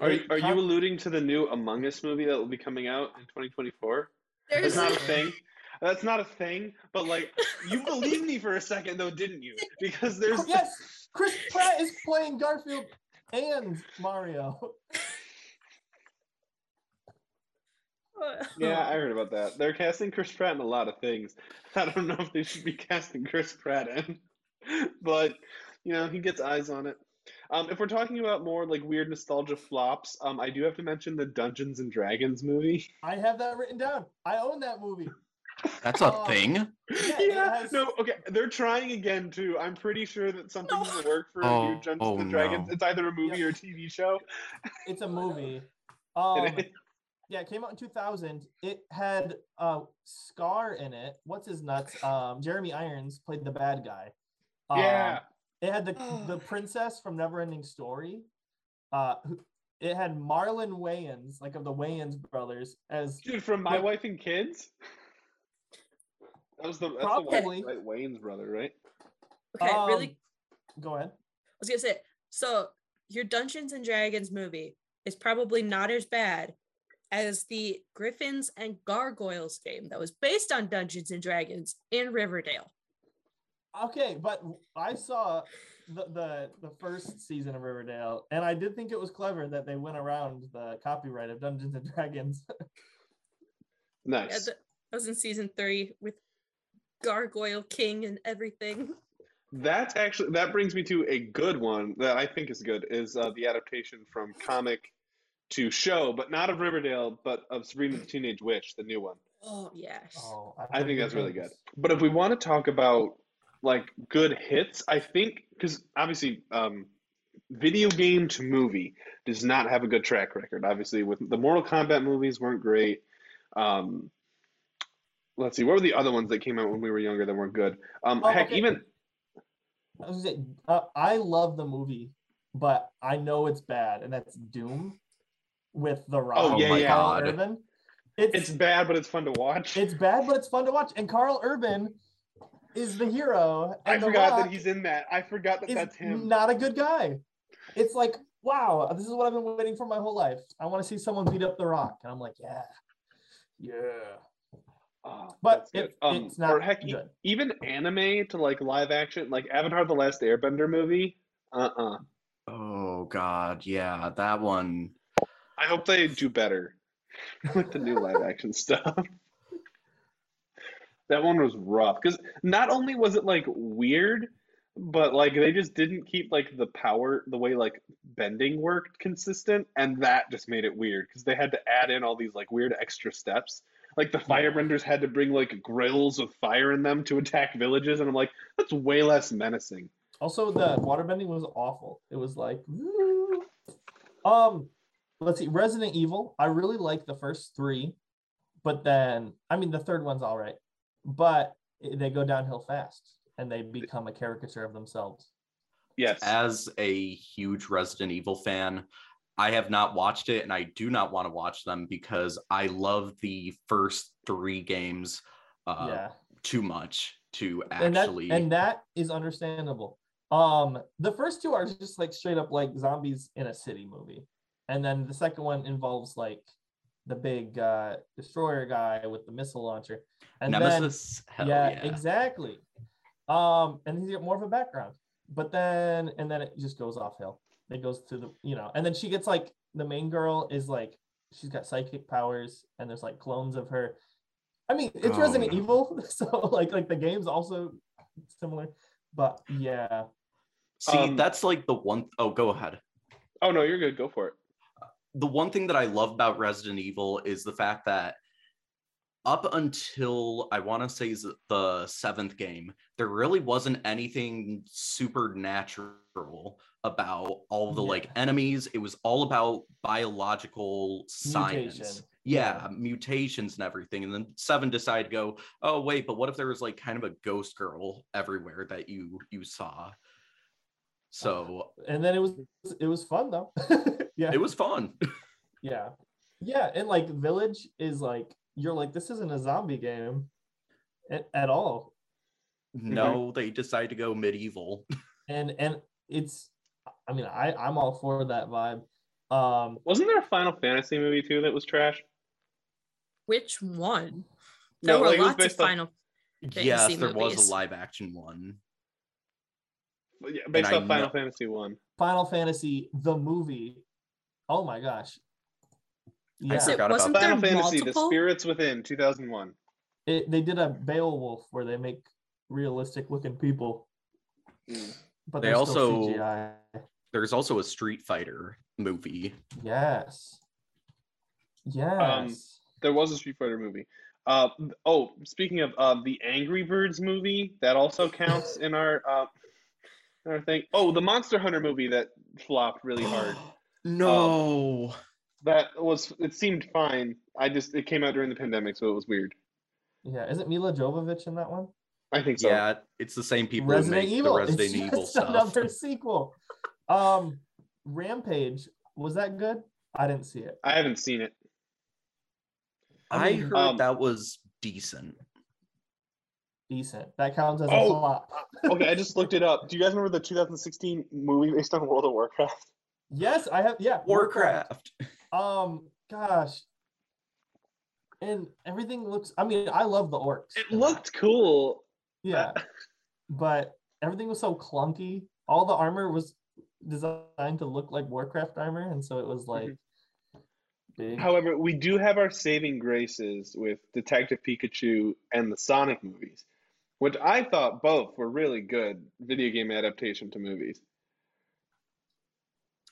Are
Wait,
are you alluding to the new Among Us movie that will be coming out in 2024?
there's
That's not a thing. That's not a thing. But like, you believed me for a second though, didn't you? Because there's
Yes, Chris Pratt is playing Garfield and Mario.
Yeah, I heard about that. They're casting Chris Pratt in a lot of things. I don't know if they should be casting Chris Pratt in, but you know he gets eyes on it. Um, if we're talking about more like weird nostalgia flops, um, I do have to mention the Dungeons and Dragons movie.
I have that written down. I own that movie.
That's a
Oh.
thing.
Yeah, it has-
no, okay, they're trying again too. I'm pretty sure that something
No.
will work for a
Oh,
new Dungeons
oh,
and Dragons.
no.
It's either a movie
Yeah.
or a TV show.
it's a movie. Um, yeah, it came out in 2000. It had uh Scar in it. What's his nuts? Um, Jeremy Irons played the bad guy. Um,
yeah,
It had the the princess from Neverending Story. Uh, who, it had Marlon Wayans, like of the Wayans brothers, as
dude, from My
What-
Wife and Kids. That was the that's the
Probably.
Wayne- Wayne's brother, right?
okay, really.
um, Go ahead.
I was gonna say, so your Dungeons and Dragons movie is probably not as bad as the Griffins and Gargoyles game that was based on Dungeons and Dragons in Riverdale.
Okay, but I saw the, the the first season of Riverdale, and I did think it was clever that they went around the copyright of Dungeons and Dragons.
Nice.
Yeah, that that was in season three with Gargoyle King and everything.
That's actually that brings me to a good one that I think is good is uh, the adaptation from comic to show, but not of Riverdale, but of Sabrina the Teenage Witch, the new one.
Oh yes.
Oh,
I
heard
think that's really good. But if we want to talk about like good hits, I think because obviously um, video game to movie does not have a good track record. Obviously, with the Mortal Kombat movies weren't great. Um, let's see, what were the other ones that came out when we were younger that weren't good? Um,
Oh,
heck,
okay.
even
I was gonna say, uh, I love the movie, but I know it's bad, and that's Doom. with The Rock.
Oh, yeah,
and
yeah.
Karl
God.
Urban.
It's
It's
bad, but it's fun to watch.
it's bad, but it's fun to watch. And Karl Urban is the hero.
I
The
forgot
Rock
that he's in that. I forgot that
is
that's him.
not a good guy. It's like, wow, this is what I've been waiting for my whole life. I want to see someone beat up The Rock, and I'm like, yeah, yeah.
Oh,
But it- it's not
or heck,
good.
even anime to like live action, like Avatar: The Last Airbender movie. Uh uh
Oh God, yeah, that one.
I hope they do better with the new live action stuff. That one was rough because not only was it like weird, but like they just didn't keep like the power, the way like bending worked consistent, and that just made it weird because they had to add in all these like weird extra steps. Like the firebenders had to bring like grills with fire in them to attack villages, and I'm like, that's way less menacing.
Also, the waterbending was awful. It was like, "Woo." um, let's see, Resident Evil. I really like the first three, but then I mean the third one's all right, but they go downhill fast and they become a caricature of themselves.
Yes.
As a huge Resident Evil fan, I have not watched it, and I do not want to watch them because I love the first three games uh,
yeah,
too much to
and that
actually.
and that is understandable. Um, the first two are just like straight up like zombies in a city movie, and then the second one involves like the big uh destroyer guy with the missile launcher, and then
Nemesis, hell
yeah,
yeah,
exactly. Um, and he's got more of a background, but then and then it just goes off hill. It goes to the you know, and then she gets like the main girl is like she's got psychic powers, and there's like clones of her. I mean, it's
Oh,
Resident
no.
Evil, so like like the game's also similar, but yeah,
See,
Um,
that's like the one oh go ahead.
oh no, you're good. Go for it.
the one thing that I love about Resident Evil is the fact that up until I want to say the seventh game, there really wasn't anything supernatural about all the like enemies. It was all about biological science.
Mutation.
Yeah,
Yeah.
mutations and everything. And then seven decided to go, oh wait, but what if there was like kind of a ghost girl everywhere that you you saw? So uh,
and then it was it was fun though. yeah,
it was fun.
yeah, yeah, and like Village is like you're like this isn't a zombie game at, at all.
No, they decide to go medieval.
and and it's i mean i i'm all for that vibe um
Wasn't there a Final Fantasy movie too that was trash?
Which one? There
No,
were
like,
lots of
based off-
Final.
yes,
Fantasy
there was a live action one.
Yeah, based
I
off Final
know-
Fantasy one.
final fantasy the movie oh my gosh yeah
Is it-
forgot about
wasn't
that.
Final
there
Fantasy: The? Spirits Within, 2001.
it, they did a beowulf where they make realistic looking people
Mm.
but
They also-
CGI.
There's also a Street Fighter movie.
yes yes
There was a Street Fighter movie. Uh, oh, speaking of uh, the Angry Birds movie, that also counts in our uh, in our thing. Oh, the Monster Hunter movie that flopped really hard.
no.
That was it seemed fine. I just it came out during the pandemic, so it was weird.
yeah isn't milla jovovich in that one
I think so.
yeah, it's the same people who
resident
make
evil
the Resident
it's
Evil
just
stuff.
another sequel um rampage was that good i didn't see it
I haven't seen it.
I
mean,
heard
um,
that was decent.
decent that counts as a
Oh,
flop
Okay, I just looked it up. Do you guys remember the 2016 movie based on World of Warcraft?
Yes, I have. Yeah,
Warcraft.
Um, gosh, and everything looks. I mean, I love the orcs.
It looked cool.
Yeah, but everything was so clunky. All the armor was designed to look like Warcraft armor, and so it was like big.
However, we do have our saving graces with Detective Pikachu and the Sonic movies, which I thought both were really good video game adaptation to movies.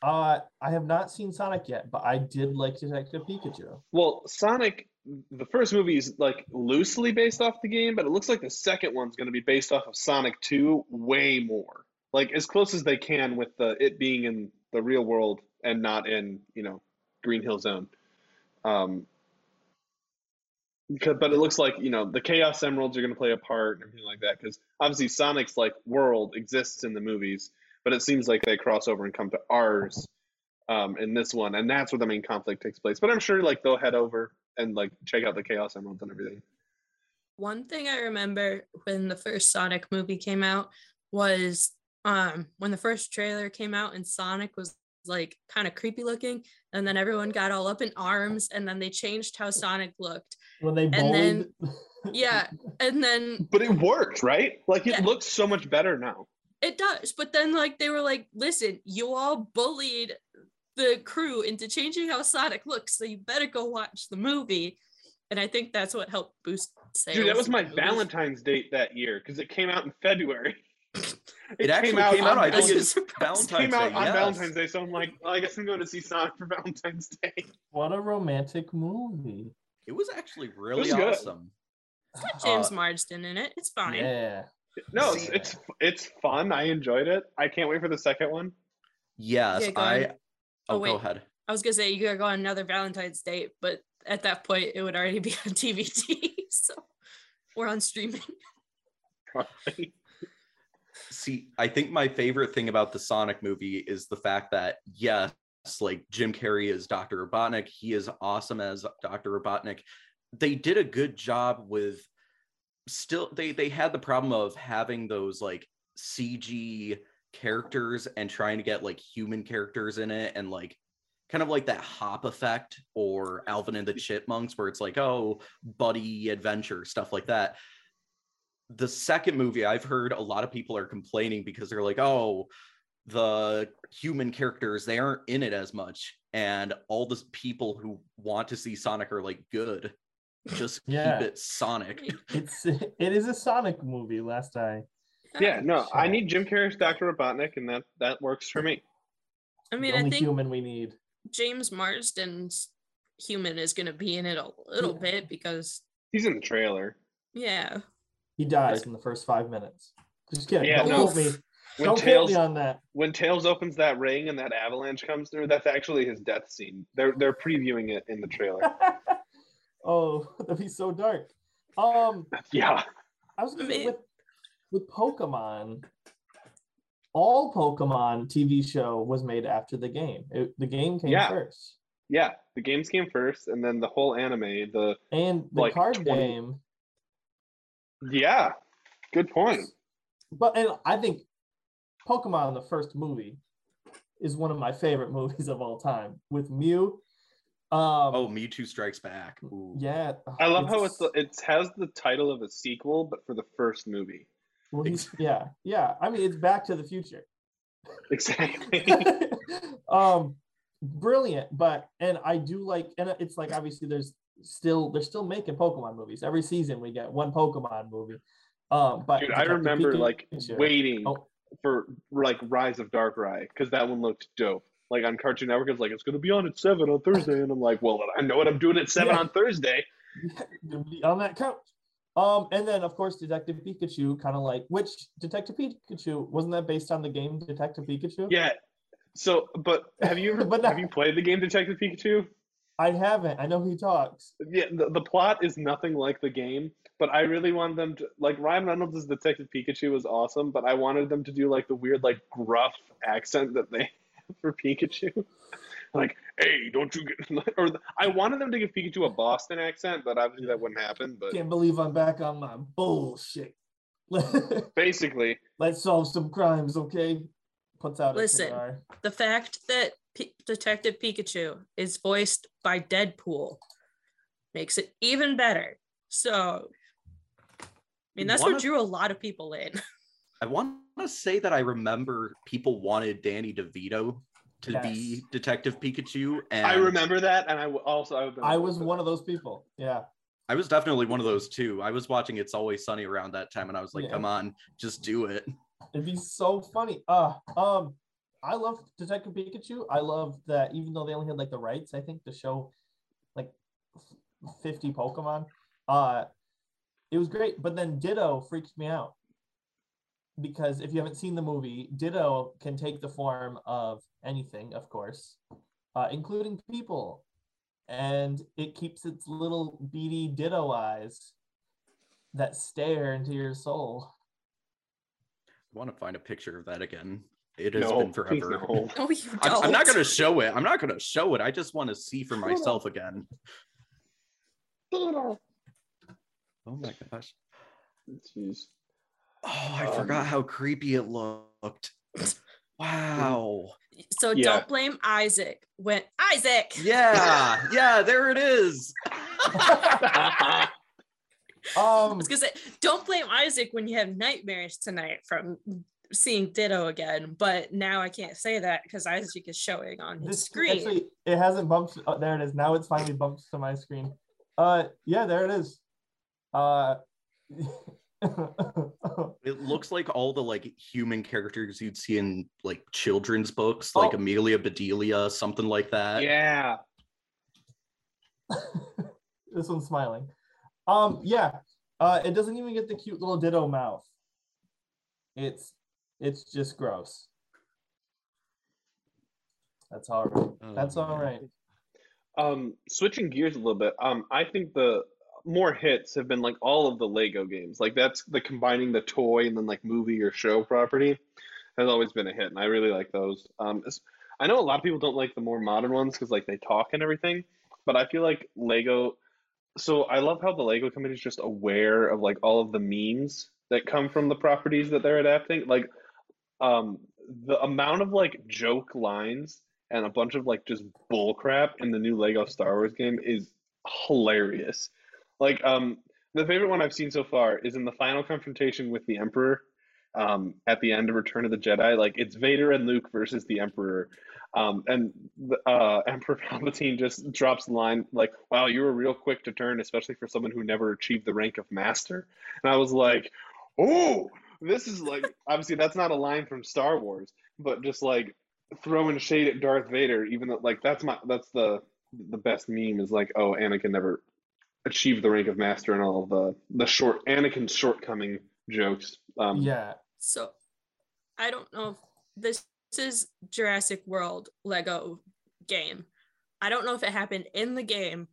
Uh, I have not seen Sonic yet, but I did like Detective Pikachu.
Well, Sonic, the first movie is like loosely based off the game, but it looks like the second one's going to be based off of Sonic 2 way more. Like as close as they can with the it being in the real world and not in, you know, Green Hill Zone. Um because, but it looks like, you know, the Chaos Emeralds are going to play a part and everything like that cuz obviously Sonic's like world exists in the movies, but it seems like they cross over and come to ours um, in this one, and that's where the main conflict takes place. But I'm sure like they'll head over and like check out the Chaos Emeralds and everything.
One thing I remember when the first Sonic movie came out was um when the first trailer came out and Sonic was like kind of creepy looking and then everyone got all up in arms and then they changed how Sonic looked.
When they
And then-
bullied
Yeah, and then
But it worked, right? Like it
Yeah.
looks so much better now.
it does, but then like they were like, "Listen, you all bullied the crew into changing how Sonic looks, so you better go watch the movie." And I think that's what helped boost sales.
Dude, that was my. Valentine's date that year because it came out in February.
It actually came out,
on
I
This
think
is
it's
surprising.
Valentine's
came out
Day.
on
yes.
Valentine's Day, so I'm like, well, I guess I'm going to see Sonic for Valentine's Day.
what a romantic movie.
It was actually really
was good.
awesome.
It's got James
Uh,
Marsden in it. It's fine.
Yeah.
No,
See-
it's it's fun. I enjoyed it. I can't wait for the second one.
Yes,
Yeah,
I.
on.
Oh,
Oh,
go ahead.
I was gonna say you gotta go on another Valentine's date, but at that point it would already be on DVD, so we're on streaming.
Probably.
See, I think my favorite thing about the Sonic movie is the fact that yes, like Jim Carrey is Dr. Robotnik, he is awesome as Dr. Robotnik. They did a good job with still they they had the problem of having those like CG characters and trying to get like human characters in it and like kind of like that hop effect or Alvin and the Chipmunks where it's like oh buddy adventure stuff like that the second movie i've heard a lot of people are complaining because they're like oh the human characters they aren't in it as much and all the people who want to see sonic are like good just
Yeah.
keep it sonic
It's it is a Sonic movie. Last I
Yeah, no, I need Jim Carrey's Dr. Robotnik, and that that works for me.
I
the
mean, I
only
think
human we need.
James Marsden's human is gonna be in it a little
Yeah.
bit because
He's in the trailer.
yeah.
He dies in the first five minutes. Just kidding.
Yeah,
Don't
no.
quote me.
When
Don't quote me on that.
when Tails opens that ring and that avalanche comes through, that's actually his death scene. They're they're previewing it in the trailer.
oh, that'd be so dark. Um,
yeah.
I was gonna say with with Pokemon, all Pokemon TV show was made after the game. It, the game came
Yeah.
first,
Yeah. The games came first and then the whole anime, the
and the
Like
card
20
game.
Yeah. Good point.
But and I think Pokemon, the first movie, is one of my favorite movies of all time with Mew. Um,
oh mewtwo strikes back Ooh.
yeah.
I love how it's it has the title of a sequel, but for the first movie.
Well, he's, yeah, yeah. I mean, it's Back to the Future.
Exactly.
um, brilliant. But and I do like, and it's like obviously there's still they're still making Pokemon movies every season. We get one Pokemon movie. Um, but
Dude, I remember like waiting
Oh.
for like Rise of Darkrai because that one looked dope. Like on Cartoon Network, it's like it's gonna be on at seven on Thursday, and I'm like, well, I know what I'm doing at seven
Yeah.
on Thursday.
On that couch. Um, and then of course Detective Pikachu, kind of like which Detective Pikachu wasn't that based on the game Detective Pikachu?
Yeah. So, but have you ever
But
have you played the game Detective Pikachu?
I haven't. I know he talks.
Yeah, the, the plot is nothing like the game, but I really wanted them to like Ryan Reynolds as Detective Pikachu was awesome, but I wanted them to do like the weird like gruff accent that they have for Pikachu. Like, hey, don't you get or I wanted them to give Pikachu a Boston accent, but obviously that wouldn't happen. But
Can't believe I'm back on my bullshit.
basically,
Let's solve some crimes, okay? Puts out
Listen.
a.
The fact that P- Detective Pikachu is voiced by Deadpool makes it even better. So, I mean, that's
One
what drew a lot of people in.
I want to say that I remember people wanted Danny DeVito to be Detective Pikachu, and
I remember that, and I w- also I,
I was one of those people. Yeah.
I was definitely one of those too. I was watching It's Always Sunny around that time, and I was like,
Yeah.
"Come on, just do it."
It'd be so funny. Uh um I love Detective Pikachu. I love that even though they only had like the rights, I think, to show like 50 Pokemon. Uh it was great. But then Ditto freaks me out. Because if you haven't seen the movie, Ditto can take the form of anything, of course, uh, including people. And it keeps its little beady Ditto eyes that stare into your soul.
I want to find a picture of that again. It has
no,
been forever.
no.
No, you
I'm,
don't.
I'm not gonna show it. I'm not gonna show it. I just want to see for myself again. Oh my gosh.
Jeez.
Oh, I
Um,
forgot how creepy it looked. Wow.
So
Yeah.
don't blame Isaac. When Isaac.
Yeah, yeah, there it is.
I
um,
was gonna say, don't blame Isaac when you have nightmares tonight from seeing Ditto again. But now I can't say that because Isaac is showing on his
this
screen.
actually it hasn't bumped. Oh, there it is. Now it's finally bumped to my screen. Uh, yeah, there it is. Uh.
It looks like all the like human characters you'd see in like children's books, like
Oh.
Amelia Bedelia, something like that.
yeah.
this one's smiling. Um, yeah. Uh, it doesn't even get the cute little ditto mouth. It's it's just gross. That's all right.
Oh,
That's all
man.
right.
Um, switching gears a little bit. Um, I think the more hits have been like all of the Lego games. Like that's the combining the toy and then like movie or show property has always been a hit, and I really like those. Um, I know a lot of people don't like the more modern ones because like they talk and everything, but I feel like Lego. So I love how the Lego company is just aware of like all of the memes that come from the properties that they're adapting. Like, um, the amount of like joke lines and a bunch of like just bull crap in the new Lego Star Wars game is hilarious. Like um the favorite one I've seen so far is in the final confrontation with the Emperor um at the end of Return of the Jedi. Like it's Vader and Luke versus the Emperor. Um and the uh Emperor Palpatine just drops the line like, "Wow, you were real quick to turn, especially for someone who never achieved the rank of master." And I was like, "Oh, this is like obviously that's not a line from Star Wars, but just like throwing shade at Darth Vader, even though like that's my that's the the best meme is like, oh, Anakin never achieved the rank of master and all of the the short Anakin's shortcoming jokes. Um,
Yeah.
So I don't know if this, this is Jurassic World Lego game. I don't know if it happened in the game,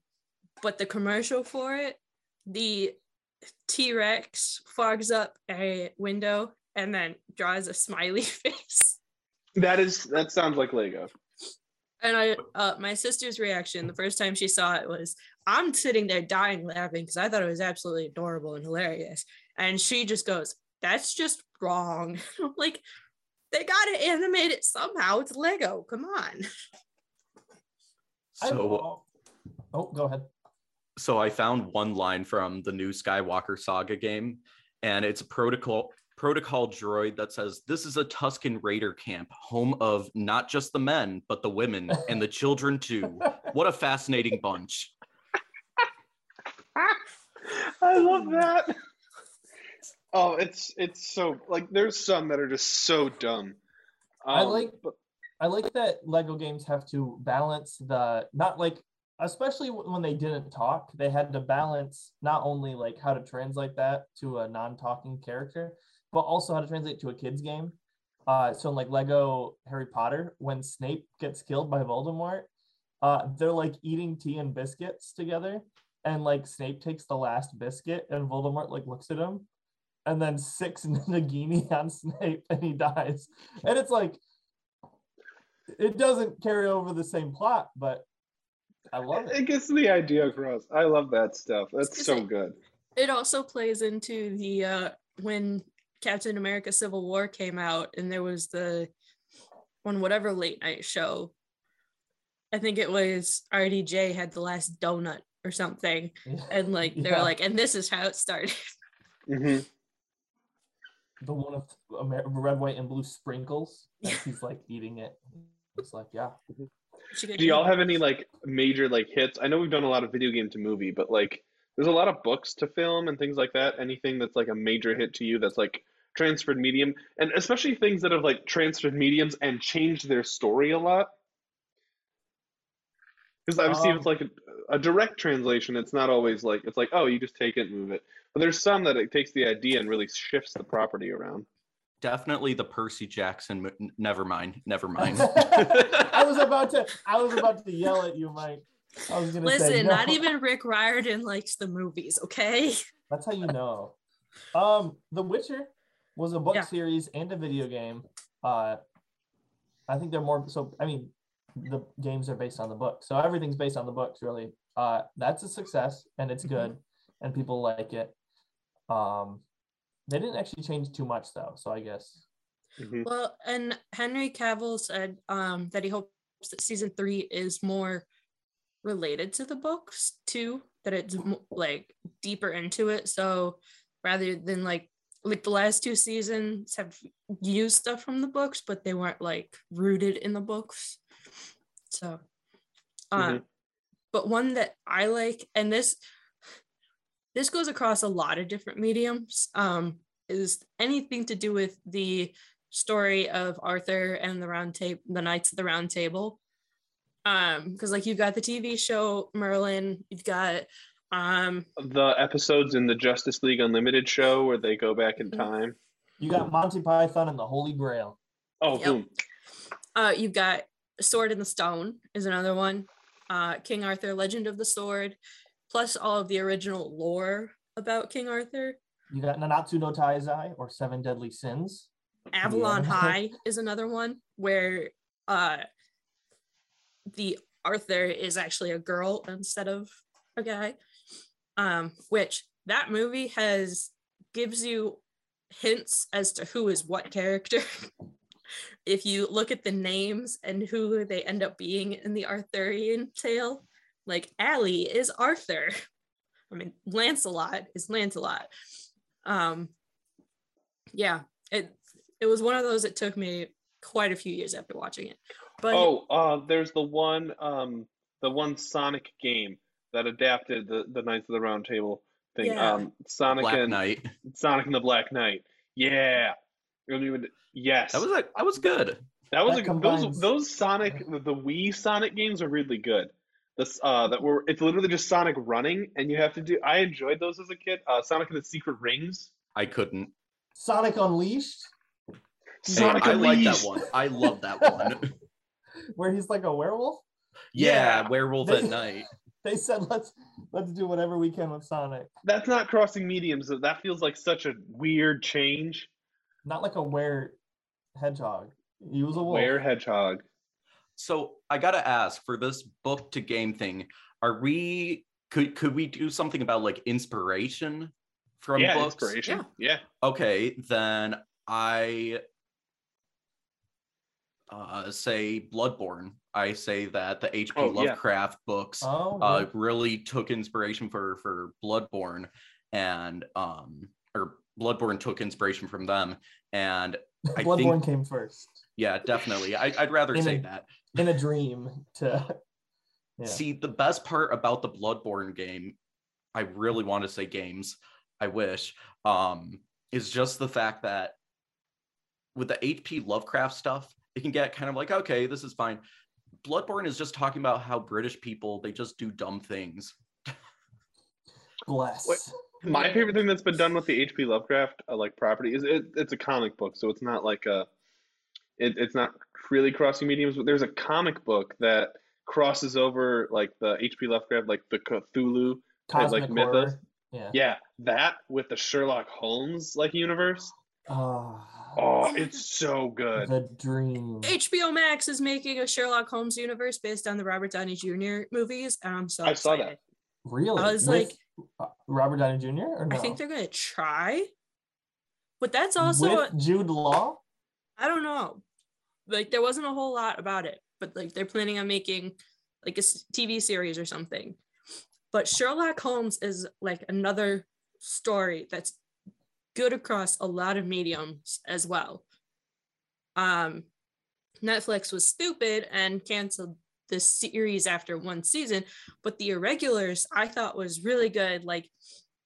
but the commercial for it, the T Rex fogs up a window and then draws a smiley face.
that is that sounds like Lego.
And I, uh, my sister's reaction the first time she saw it was, I'm sitting there dying laughing because I thought it was absolutely adorable and hilarious. And she just goes, That's just wrong. I'm like, they got to animate it somehow. It's Lego. Come on.
So
oh, go ahead.
So I found one line from the new Skywalker Saga game, and it's a protocol protocol droid that says, "This is a Tusken Raider camp, home of not just the men, but the women and the children too. What a fascinating bunch."
I love that. Oh, it's it's so like there's some that are just so dumb.
I
Um,
like-
but-
I like that Lego games have to balance the not like especially when they didn't talk, they had to balance not only like how to translate that to a non-talking character, but also how to translate to a kids game. Uh, so in like Lego Harry Potter, when Snape gets killed by Voldemort, uh, they're like eating tea and biscuits together, and like Snape takes the last biscuit, and Voldemort like looks at him, and then sics Nagini on Snape, and he dies, and it's like it doesn't carry over the same plot, but I love it.
it gets the idea across. I love that stuff. That's so
it-
good.
It also plays into the uh, when Captain America Civil War came out and there was the on whatever late night show. I think it was RDJ had the last donut or something. And like they
Yeah.
were like, and this is how it started.
hmm
the one of Amer- red, white, and blue sprinkles. And he's like eating it. It's like, yeah.
She could
Do y'all have any like major like hits? I know we've done a lot of video game to movie, but like there's a lot of books to film and things like that. Anything that's like a major hit to you that's like transferred medium, and especially things that have like transferred mediums and changed their story a lot. Because obviously, if it's
Um,
like a, a direct translation, it's not always like it's like oh you just take it and move it. But there's some that it takes the idea and really shifts the property around.
Definitely the Percy Jackson. mo- Never mind. Never mind.
I was about to I was about to yell at you, Mike. I was gonna say
Listen,
no.
not even Rick Riordan likes the movies, okay?
That's how you know. Um, The Witcher was a book
Yeah.
series and a video game. Uh, I think they're more so. I mean, the games are based on the book, so everything's based on the books. Really, uh, that's a success, and it's
Mhm.
good, and people like it. Um, they didn't actually change too much though, so I guess
Mhm.
Well, and Henry Cavill said um, that he hopes that season three is more related to the books too, that it's mo- like deeper into it. So rather than like like the last two seasons have used stuff from the books, but they weren't like rooted in the books. So, um, but one that I like, and this this goes across a lot of different mediums, um, is anything to do with the story of Arthur and the round table, the Knights of the Round Table. Um, because like you've got the TV show Merlin, you've got um
The episodes in the Justice League Unlimited show where they go back in
Mhm.
time.
you got Monty Python and the Holy Grail.
Oh,
Yep.
boom.
uh you've got Sword in the Stone is another one. Uh King Arthur, Legend of the Sword, plus all of the original lore about King Arthur.
You got Nanatsu no Taizai or Seven Deadly Sins.
Avalon
Yeah.
High is another one where uh the Arthur is actually a girl instead of a guy. Um, which that movie has gives you hints as to who is what character. if you look at the names and who they end up being in the Arthurian tale, like Allie is Arthur. I mean, Lancelot is Lancelot. Um, yeah, it it was one of those that took me quite a few years after watching it. But
Oh, uh, there's the one, um, the one Sonic game that adapted the the Knights of the Round Table thing.
Yeah.
Um, Sonic
Black
and
Knight.
Sonic and the Black Knight. Yeah. You Yes.
That was like that was good.
That was
That
a,
combines-
those those Sonic the, the Wii Sonic games are really good. This uh that were it's literally just Sonic running and you have to do I enjoyed those as a kid. Uh Sonic and the Secret Rings.
I couldn't.
Sonic Unleashed,
Hey,
Sonic
I like that one. I love that one.
where he's like a werewolf.
yeah,
Yeah.
Werewolf
They-
at Night.
They said let's let's do whatever we can with Sonic.
That's not crossing mediums. though. That feels like such a weird change.
Not like a were hedgehog. He was a wolf.
Where hedgehog.
So I gotta ask for this book to game thing, are we could could we do something about like inspiration from
yeah,
books?
inspiration. Yeah.
Okay, then I uh, say Bloodborne. I say that the H.P.
Oh, yeah.
Lovecraft books
Oh,
uh,
yeah.
really took inspiration for for Bloodborne, and um, or Bloodborne took inspiration from them, and I
Bloodborne
think
came first
yeah, definitely. I, I'd rather
In
say
a-
that.
In a dream. To yeah.
See, the best part about the Bloodborne game, I really want to say games, I wish, um, is just the fact that with the HP Lovecraft stuff, it can get kind of like, okay, this is fine. Bloodborne is just talking about how British people, they just do dumb things.
bless.
Wait. My favorite thing that's been done with the H.P. Lovecraft uh, like property is it, it's a comic book, so it's not like a it, it's not really crossing mediums, but there's a comic book that crosses over like the H.P. Lovecraft, like the Cthulhu type
Cosmic
like mythos.
Yeah.
Yeah, that with the Sherlock Holmes like universe.
Oh,
Oh, it's so good.
the dream.
HBO Max is making a Sherlock Holmes universe based on the Robert Downey Jr. movies, and I'm so
I saw that.
excited.
Really?
I was
With,
like-
uh, Robert Downey Jr. or no?
I think they're gonna try, but that's also
with Jude Law.
I don't know. Like there wasn't a whole lot about it, but like they're planning on making like a TV series or something. But Sherlock Holmes is like another story that's good across a lot of mediums as well. Um Netflix was stupid and canceled this series after one season, but The Irregulars I thought was really good. Like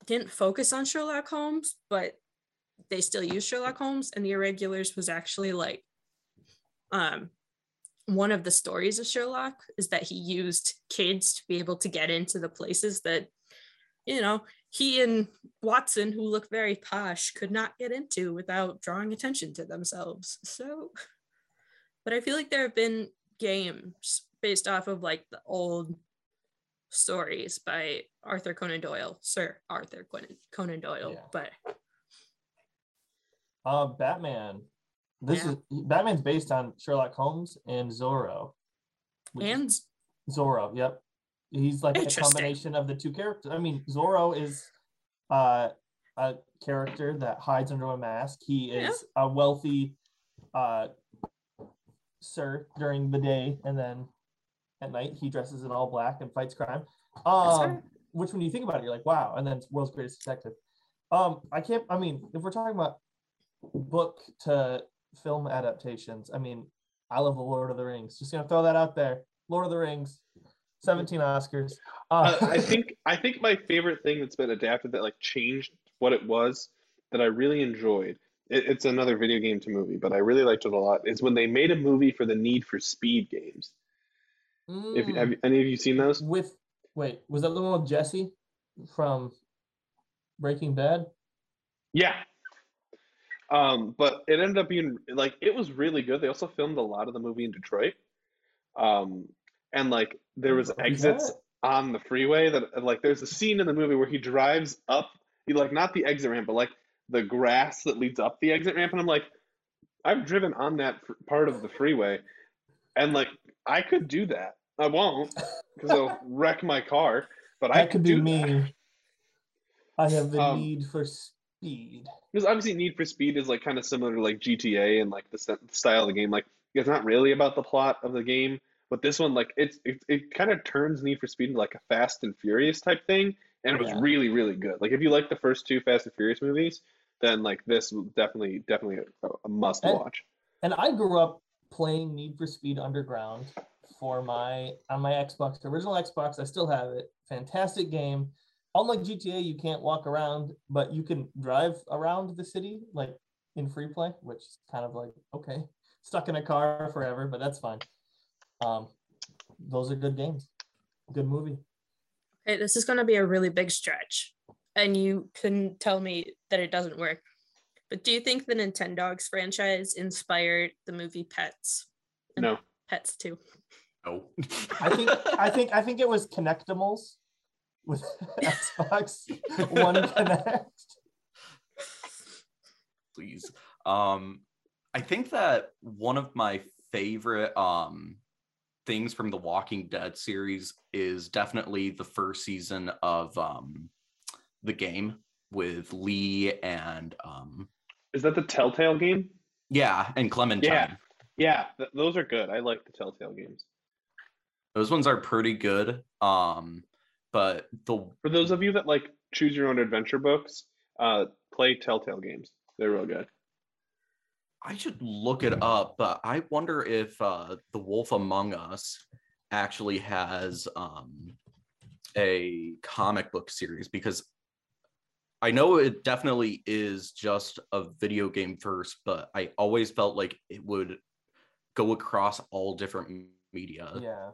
didn't focus on Sherlock Holmes, but they still use Sherlock Holmes and The Irregulars was actually like um one of the stories of Sherlock is that he used kids to be able to get into the places that you know he and Watson who look very posh could not get into without drawing attention to themselves so but I feel like there have been games based off of like the old stories by Arthur Conan Doyle Sir Arthur Conan, Conan Doyle
Yeah.
but
Uh, Batman. This
Yeah.
is Batman's based on Sherlock Holmes and Zorro.
And
Zorro, yep. He's like a combination of the two characters. I mean, Zorro is uh, a character that hides under a mask. He
Yeah.
is a wealthy uh, sir during the day, and then at night he dresses in all black and fights crime. Um, which, when you think about it, you're like, wow. And then it's world's greatest detective. Um, I can't. I mean, if we're talking about book to film adaptations, I mean, I love the Lord of the Rings. Just gonna throw that out there. Lord of the Rings, 17 Oscars.
Uh,
Uh,
I think I think my favorite thing that's been adapted that like changed what it was that I really enjoyed. It, it's another video game to movie, but I really liked it a lot. Is when they made a movie for the Need for Speed games. If have any of you seen those?
Mm, with wait, was that the one with Jesse from Breaking Bad?
Yeah. Um, but it ended up being like it was really good. They also filmed a lot of the movie in Detroit. Um, and like there was exits
that?
on the freeway that like there's a scene in the movie where he drives up, he like not the exit ramp, but like the grass that leads up the exit ramp, and I'm like, I've driven on that f- part of the freeway, and like I could do that. I won't because I'll wreck my car. But I
That could be
do
me. I have the
Um,
need for speed.
because obviously Need for Speed is like kind of similar to like GTA and like the st- style of the game. Like it's not really about the plot of the game, but this one like it's it, it kind of turns Need for Speed into like a Fast and Furious type thing, and it was
Yeah.
really really good. Like if you like the first two Fast and Furious movies, then like this definitely definitely a, a must
And-
watch.
And I grew up playing Need for Speed Underground for my on my Xbox, the original Xbox. I still have it. Fantastic game. Unlike GTA, you can't walk around, but you can drive around the city like in free play, which is kind of like okay, stuck in a car forever, but that's fine. Um, those are good games. Good movie.
okay, this is gonna be a really big stretch, and you couldn't tell me that it doesn't work. But do you think the Nintendogs franchise inspired the movie Pets? And
No,
Pets too.
No.
I think I think I think it was Kinectimals with Xbox One Kinect.
please. Um, I think that one of my favorite um things from the Walking Dead series is definitely the first season of um the game with Lee and um
is that the Telltale game?
yeah and Clementine.
Yeah. Yeah, th- those are good. I like the Telltale games.
Those ones are pretty good. Um, but the
For those of you that like choose your own adventure books, uh, play Telltale games. They're real good.
I should look it up, but I wonder if uh, the Wolf Among Us actually has um, a comic book series because I know it definitely is just a video game first, but I always felt like it would go across all different media.
Yeah.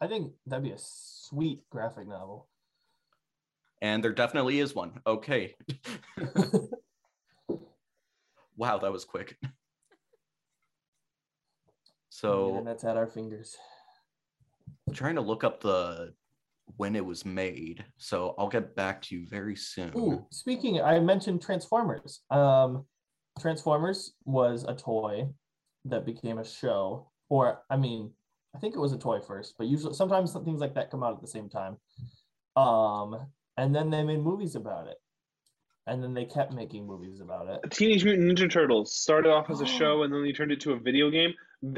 I think that'd be a sweet graphic novel.
And there definitely is one. Okay. wow, that was quick. So
that's at our fingers.
trying to look up the when it was made so i'll get back to you very soon
Ooh, speaking, I mentioned Transformers. Um, Transformers was a toy that became a show, or I mean, I think it was a toy first, but usually sometimes things like that come out at the same time. Um, and then they made movies about it, and then they kept making movies about it.
Teenage Mutant Ninja Turtles started off as a show and then they turned it to a video game.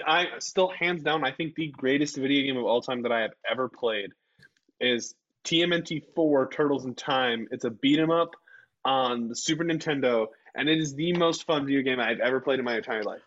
I still, hands down, I think the greatest video game of all time that I have ever played is TMNT 4 Turtles in Time. It's a beat 'em up on the Super Nintendo, and it is the most fun video game I've ever played in my entire life.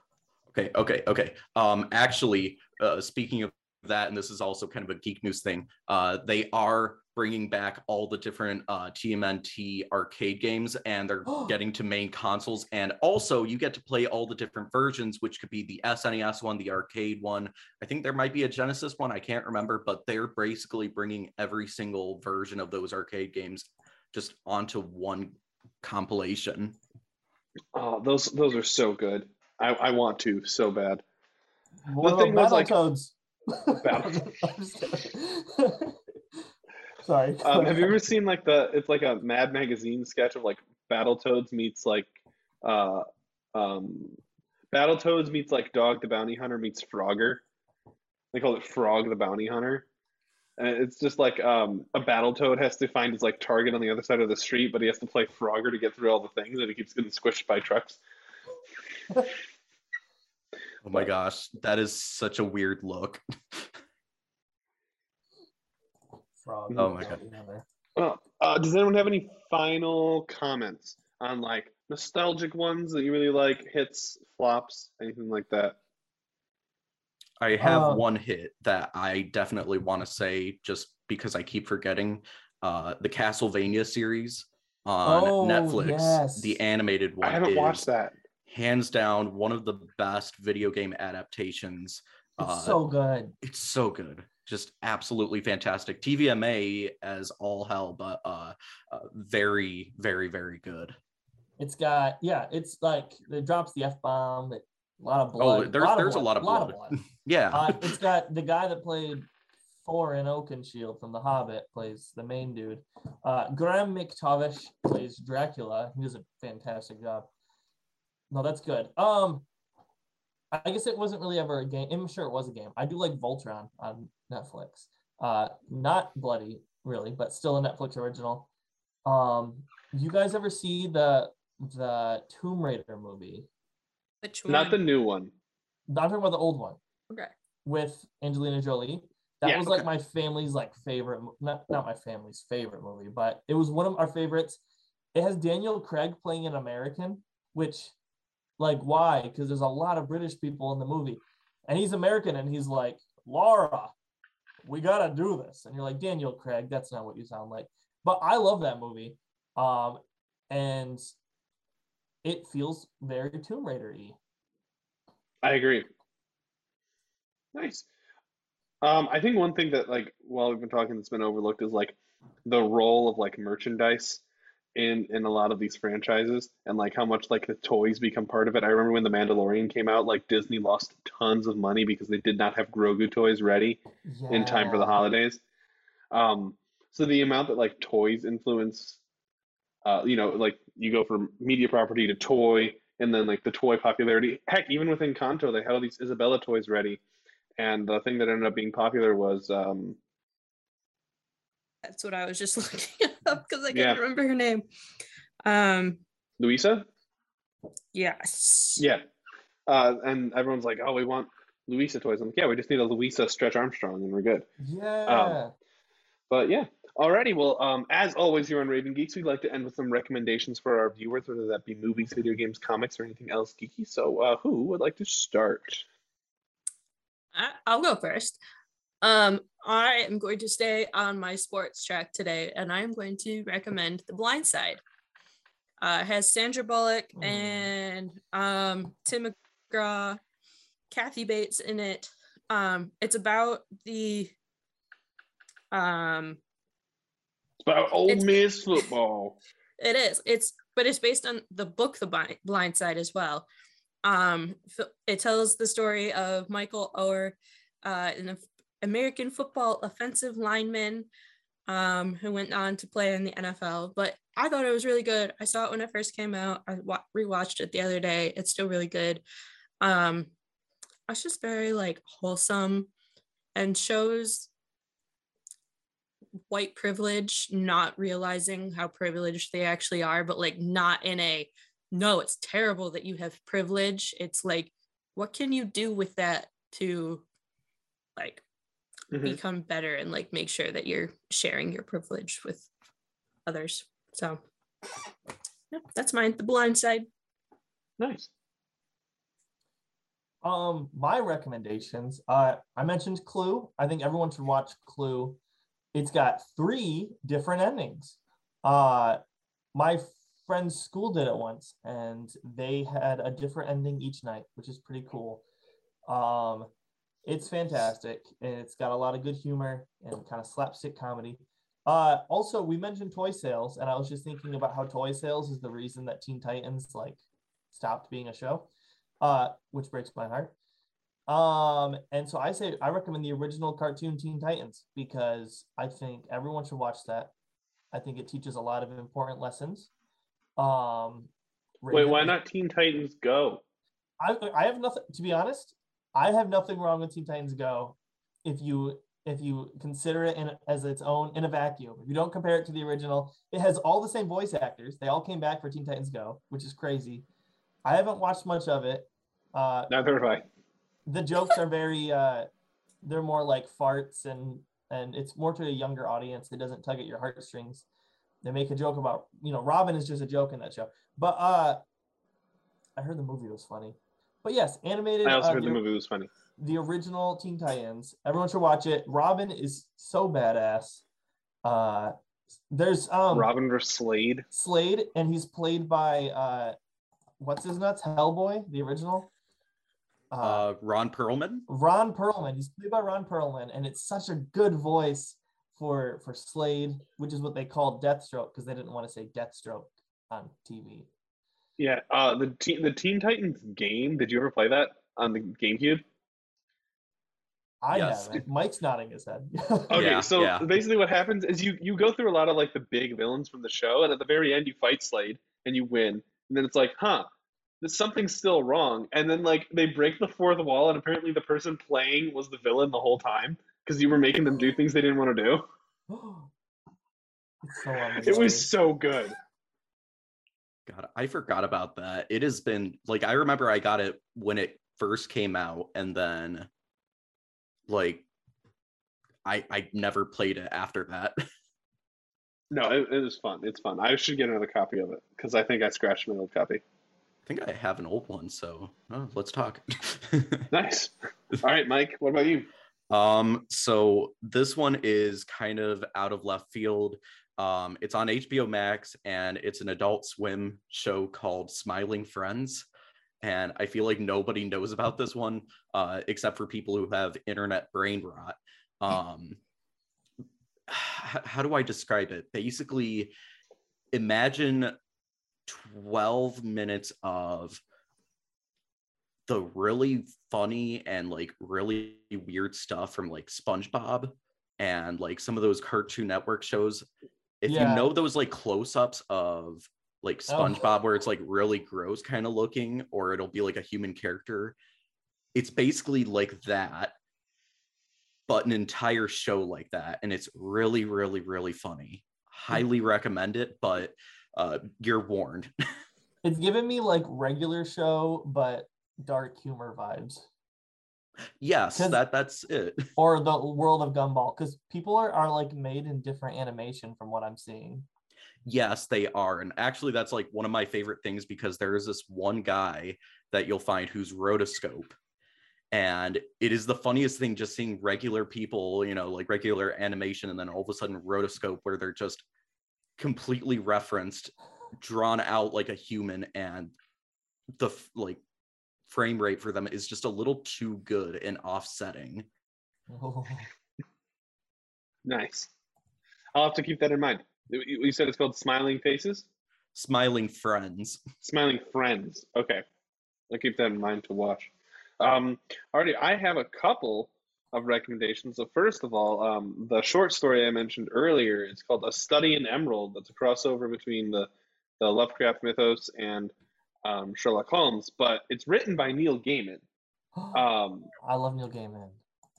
okay okay okay um actually uh speaking of that and this is also kind of a geek news thing uh they are bringing back all the different uh tmnt arcade games and they're getting to main consoles and also you get to play all the different versions which could be the snes one the arcade one i think there might be a genesis one i can't remember but they're basically bringing every single version of those arcade games just onto one compilation
Oh, those those are so good. I, I want to so bad.
What
thing was, like-
Battletoads?
Battle-
I'm just kidding. Sorry.
Um, have you ever seen like the? It's like a Mad Magazine sketch of like Battletoads meets like, uh, um, Battletoads meets like Dog the Bounty Hunter meets Frogger. They call it Frog the Bounty Hunter. And it's just like um, a Battletoad has to find his like target on the other side of the street, but he has to play Frogger to get through all the things, and he keeps getting squished by trucks.
Oh my gosh, that is such a weird look.
Frog.
Oh my God.
Well, uh, does anyone have any final comments on like nostalgic ones that you really like, hits, flops, anything like that?
I have
Uh,
one hit that I definitely want to say just because I keep forgetting. Uh, the Castlevania series on
Oh,
Netflix,
yes.
the animated one.
I haven't
is
watched that.
Hands down, one of the best video game adaptations.
It's
Uh,
so good.
it's so good just absolutely fantastic tvma as all hell but uh, uh very very very good
It's got yeah. It's like it drops the f bomb. A lot of blood.
Oh, there's- there's a lot of blood.
blood.
yeah
uh, it's got the guy that played Thorin Oakenshield from The Hobbit plays the main dude. Uh, Graham McTavish plays Dracula. He does a fantastic job. No, that's good. Um, I guess it wasn't really ever a game. I'm sure it was a game. I do like Voltron on Netflix. Uh, not bloody really, but still a Netflix original. Um, you guys ever see the the Tomb Raider movie?
Which one?
Not the new one.
I'm talking about the old one.
Okay.
with Angelina Jolie. That
Yeah,
was like
okay.
my family's like favorite, not not my family's favorite movie, but it was one of our favorites. It has Daniel Craig playing an American, which, like, why? Because there's a lot of British people in the movie, and he's American, and he's like, Laura, we gotta do this, and you're like, Daniel Craig, that's not what you sound like. But I love that movie, um, and it feels very Tomb Raider-y.
I agree. Nice. Um, I think one thing that like while we've been talking that's been overlooked is like the role of like merchandise in in a lot of these franchises and like how much like the toys become part of it. I remember when The Mandalorian came out, like Disney lost tons of money because they did not have Grogu toys ready in time for the holidays. Um, so the amount that like toys influence, uh, you know, like you go from media property to toy, and then like the toy popularity. Heck, even with Encanto, they had all these Isabella toys ready, and the thing that ended up being popular was um,
That's what I was just looking because I can't
Yeah.
remember her name. Um,
Luisa.
yes.
Yeah, uh, and everyone's like, "Oh, we want Luisa toys." I'm like, "Yeah, we just need a Luisa Stretch Armstrong, and we're good."
Yeah.
But yeah. Alrighty, well, um, as always here on Raving Geeks, we'd like to end with some recommendations for our viewers, whether that be movies, video games, comics, or anything else geeky. So, uh, who would like to start?
I, I'll go first. Um, I am going to stay on my sports track today, and I am going to recommend The Blind Side. Uh, it has Sandra Bullock
Mm.
and um, Tim McGraw, Kathy Bates in it. Um, it's about the um,
It's about Old
It's-
Miss football.
It is. It's but it's based on the book The Blind, Side as well. Um, it tells the story of Michael Oher, uh, an Af- American football offensive lineman, um, who went on to play in the NFL. But I thought it was really good. I saw it when it first came out. I wa- rewatched it the other day. It's still really good. Um, it's just very like wholesome, and shows white privilege, not realizing how privileged they actually are, but like not in a no, it's terrible that you have privilege. It's like, what can you do with that to like
Mhm.
become better and like make sure that you're sharing your privilege with others? So, yeah, that's mine. The blind side.
Nice.
Um, my recommendations. Uh, I mentioned Clue. I think everyone should watch Clue. It's got three different endings. Uh, my friend's school did it once, and they had a different ending each night, which is pretty cool. Um, it's fantastic, and it's got a lot of good humor and kind of slapstick comedy. Uh, also, we mentioned toy sales, and I was just thinking about how toy sales is the reason that Teen Titans like stopped being a show uh, which breaks my heart. Um, and so I say I recommend the original cartoon Teen Titans because I think everyone should watch that. I think it teaches a lot of important lessons. Um,
Wait, why not Teen Titans Go?
I I have nothing to be honest. I have nothing wrong with Teen Titans Go if you if you consider it in, as its own in a vacuum. If you don't compare it to the original, it has all the same voice actors. They all came back for Teen Titans Go, which is crazy. I haven't watched much of it. Uh,
Neither have I.
the jokes are very uh, they're more like farts and and it's more to a younger audience. It doesn't tug at your heartstrings. They make a joke about you know Robin is just a joke in that show. But uh, I heard the movie was funny. But yes, animated.
I also
uh,
heard the
the-
movie was funny.
the original Teen Titans. Everyone should watch it. Robin is so badass. Uh, there's um
Robin vs. Slade.
Slade, and he's played by uh, what's his nuts? Hellboy, the original. Uh,
Uh, Ron Perlman.
Ron Perlman. He's played by Ron Perlman, and it's such a good voice for for Slade, which is what they called Deathstroke because they didn't want to say Deathstroke on TV.
Yeah, uh, the Teen, the Teen Titans game. Did you ever play that on the GameCube?
I
Yes.
haven't. Mike's nodding his head.
Okay,
Yeah,
so
yeah.
basically what happens is you you go through a lot of like the big villains from the show, and at the very end you fight Slade and you win, and then it's like, huh, there's something's still wrong, and then like they break the fourth wall, and apparently the person playing was the villain the whole time because you were making them do things they didn't want to do.
it's so.
It was so good.
God, I forgot about that. It has been like I remember I got it when it first came out, and then like I I never played it after that.
No, it, it was fun. It's fun. I should get another copy of it because I think I scratched my old copy.
I think I have an old one, so oh, let's talk.
Nice. All right, Mike. What about you?
Um, so this one is kind of out of left field. Um, it's on HBO Max and it's an adult swim show called Smiling Friends. And I feel like nobody knows about this one, uh, except for people who have internet brain rot. Um, how do I describe it? Basically, imagine 12 minutes of the really funny and like really weird stuff from like SpongeBob and like some of those Cartoon Network shows. If
Yeah.
you know those like close-ups of like
Oh.
SpongeBob where it's like really gross kind of looking or it'll be like a human character, it's basically like that but an entire show like that and it's really really really funny. Highly recommend it, but uh you're warned.
It's given me like regular show, but dark humor vibes,
yes, that that's it.
or the world of Gumball, because people are, are like made in different animation from what I'm seeing.
Yes, they are. And actually, that's like one of my favorite things because there is this one guy that you'll find who's rotoscope. And it is the funniest thing just seeing regular people, you know, like regular animation, and then all of a sudden rotoscope where they're just completely referenced, drawn out like a human, and the like frame rate for them is just a little too good and offsetting. Oh.
Nice. I'll have to keep that in mind. You said it's called Smiling Faces?
Smiling friends.
Smiling Friends. Okay. I'll keep that in mind to watch. Um, already, I have a couple of recommendations. So, first of all, um, the short story I mentioned earlier, it's called A Study in Emerald. That's a crossover between the, the Lovecraft mythos and um, Sherlock Holmes, but it's written by Neil Gaiman. Um,
I love Neil Gaiman.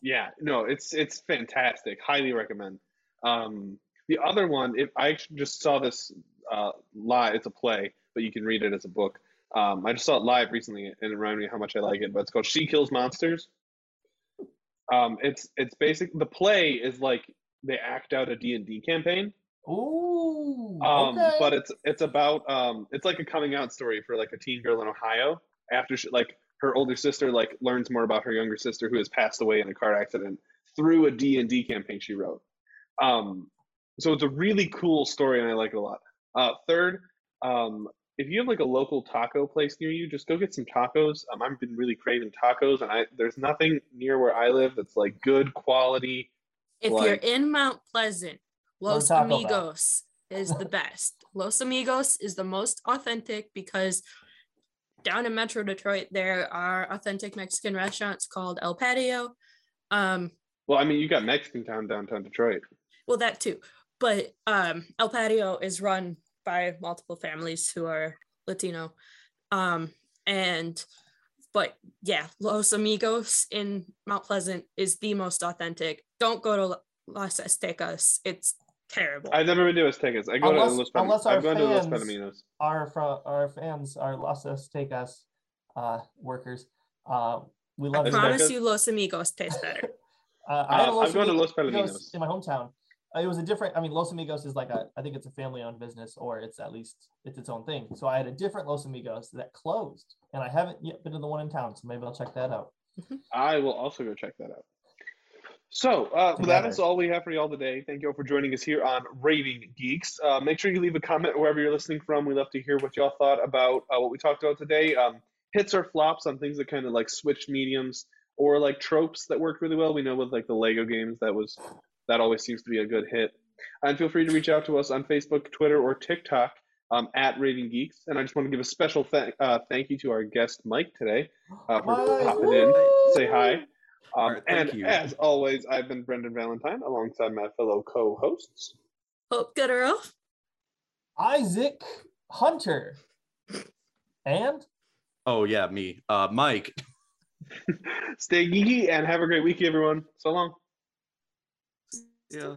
yeah, no, it's it's fantastic. Highly recommend. Um, the other one, if I just saw this uh, live, it's a play, but you can read it as a book. Um, I just saw it live recently, and it reminded me how much I like it. But it's called She Kills Monsters. Um, it's it's basic. The play is like they act out a D and D campaign.
Ooh,
Um,
okay.
but it's it's about um, it's like a coming out story for like a teen girl in Ohio after she like her older sister like learns more about her younger sister who has passed away in a car accident through a D and D campaign she wrote. Um, so it's a really cool story and I like it a lot. Uh, third, um, if you have like a local taco place near you, just go get some tacos. Um, I've been really craving tacos, and I there's nothing near where I live that's like good quality.
If
Like-
you're in Mount Pleasant, Los
Taco Bell.
Amigos is the best. Los Amigos is the most authentic because down in Metro Detroit there are authentic Mexican restaurants called El Patio. Um,
Well, I mean, you got Mexican Town downtown Detroit.
well that too, but um, El Patio is run by multiple families who are Latino, um, and but yeah, Los Amigos in Mount Pleasant is the most authentic. Don't go to Las Aztecas. It's terrible.
I've never been to Aztecas. I go
Unless-
to Los Palom-
unless our
I've gone to Los
fans-
Palominos.
Our fro- our fans, our Las Aztecas uh, workers, uh, we love
I
you.
Aztecas?
promise you, Los Amigos tastes better.
Uh, I had a
Uh,
Los
I've gone to Los
Amigos
Palominos.
in my hometown. Uh, It was a different. I mean, Los Amigos is like a. I think it's a family-owned business, or it's at least it's its own thing. So I had a different Los Amigos that closed, and I haven't yet been to the one in town. So maybe I'll check that out.
I will also go check that out. So uh, well, that is all we have for y'all today. Thank you all for joining us here on Raving Geeks. Uh, make sure you leave a comment wherever you're listening from. We love to hear what y'all thought about uh, what we talked about today. Um, hits or flops on things that kind of like switch mediums or like tropes that worked really well. We know with like the Lego games that was that always seems to be a good hit. And feel free to reach out to us on Facebook, Twitter, or TikTok um, at Raving Geeks. And I just want to give a special th- uh, thank you to our guest Mike today uh, for
Mike,
popping in. Say hi. Um,
All right, thank
and
you.
as always, I've been Brendan Valentine alongside my fellow co-hosts.
Hope good
Isaac Hunter, and
Oh yeah, me. Uh, Mike.
Stay geeky and have a great week, everyone. So long.
Yeah.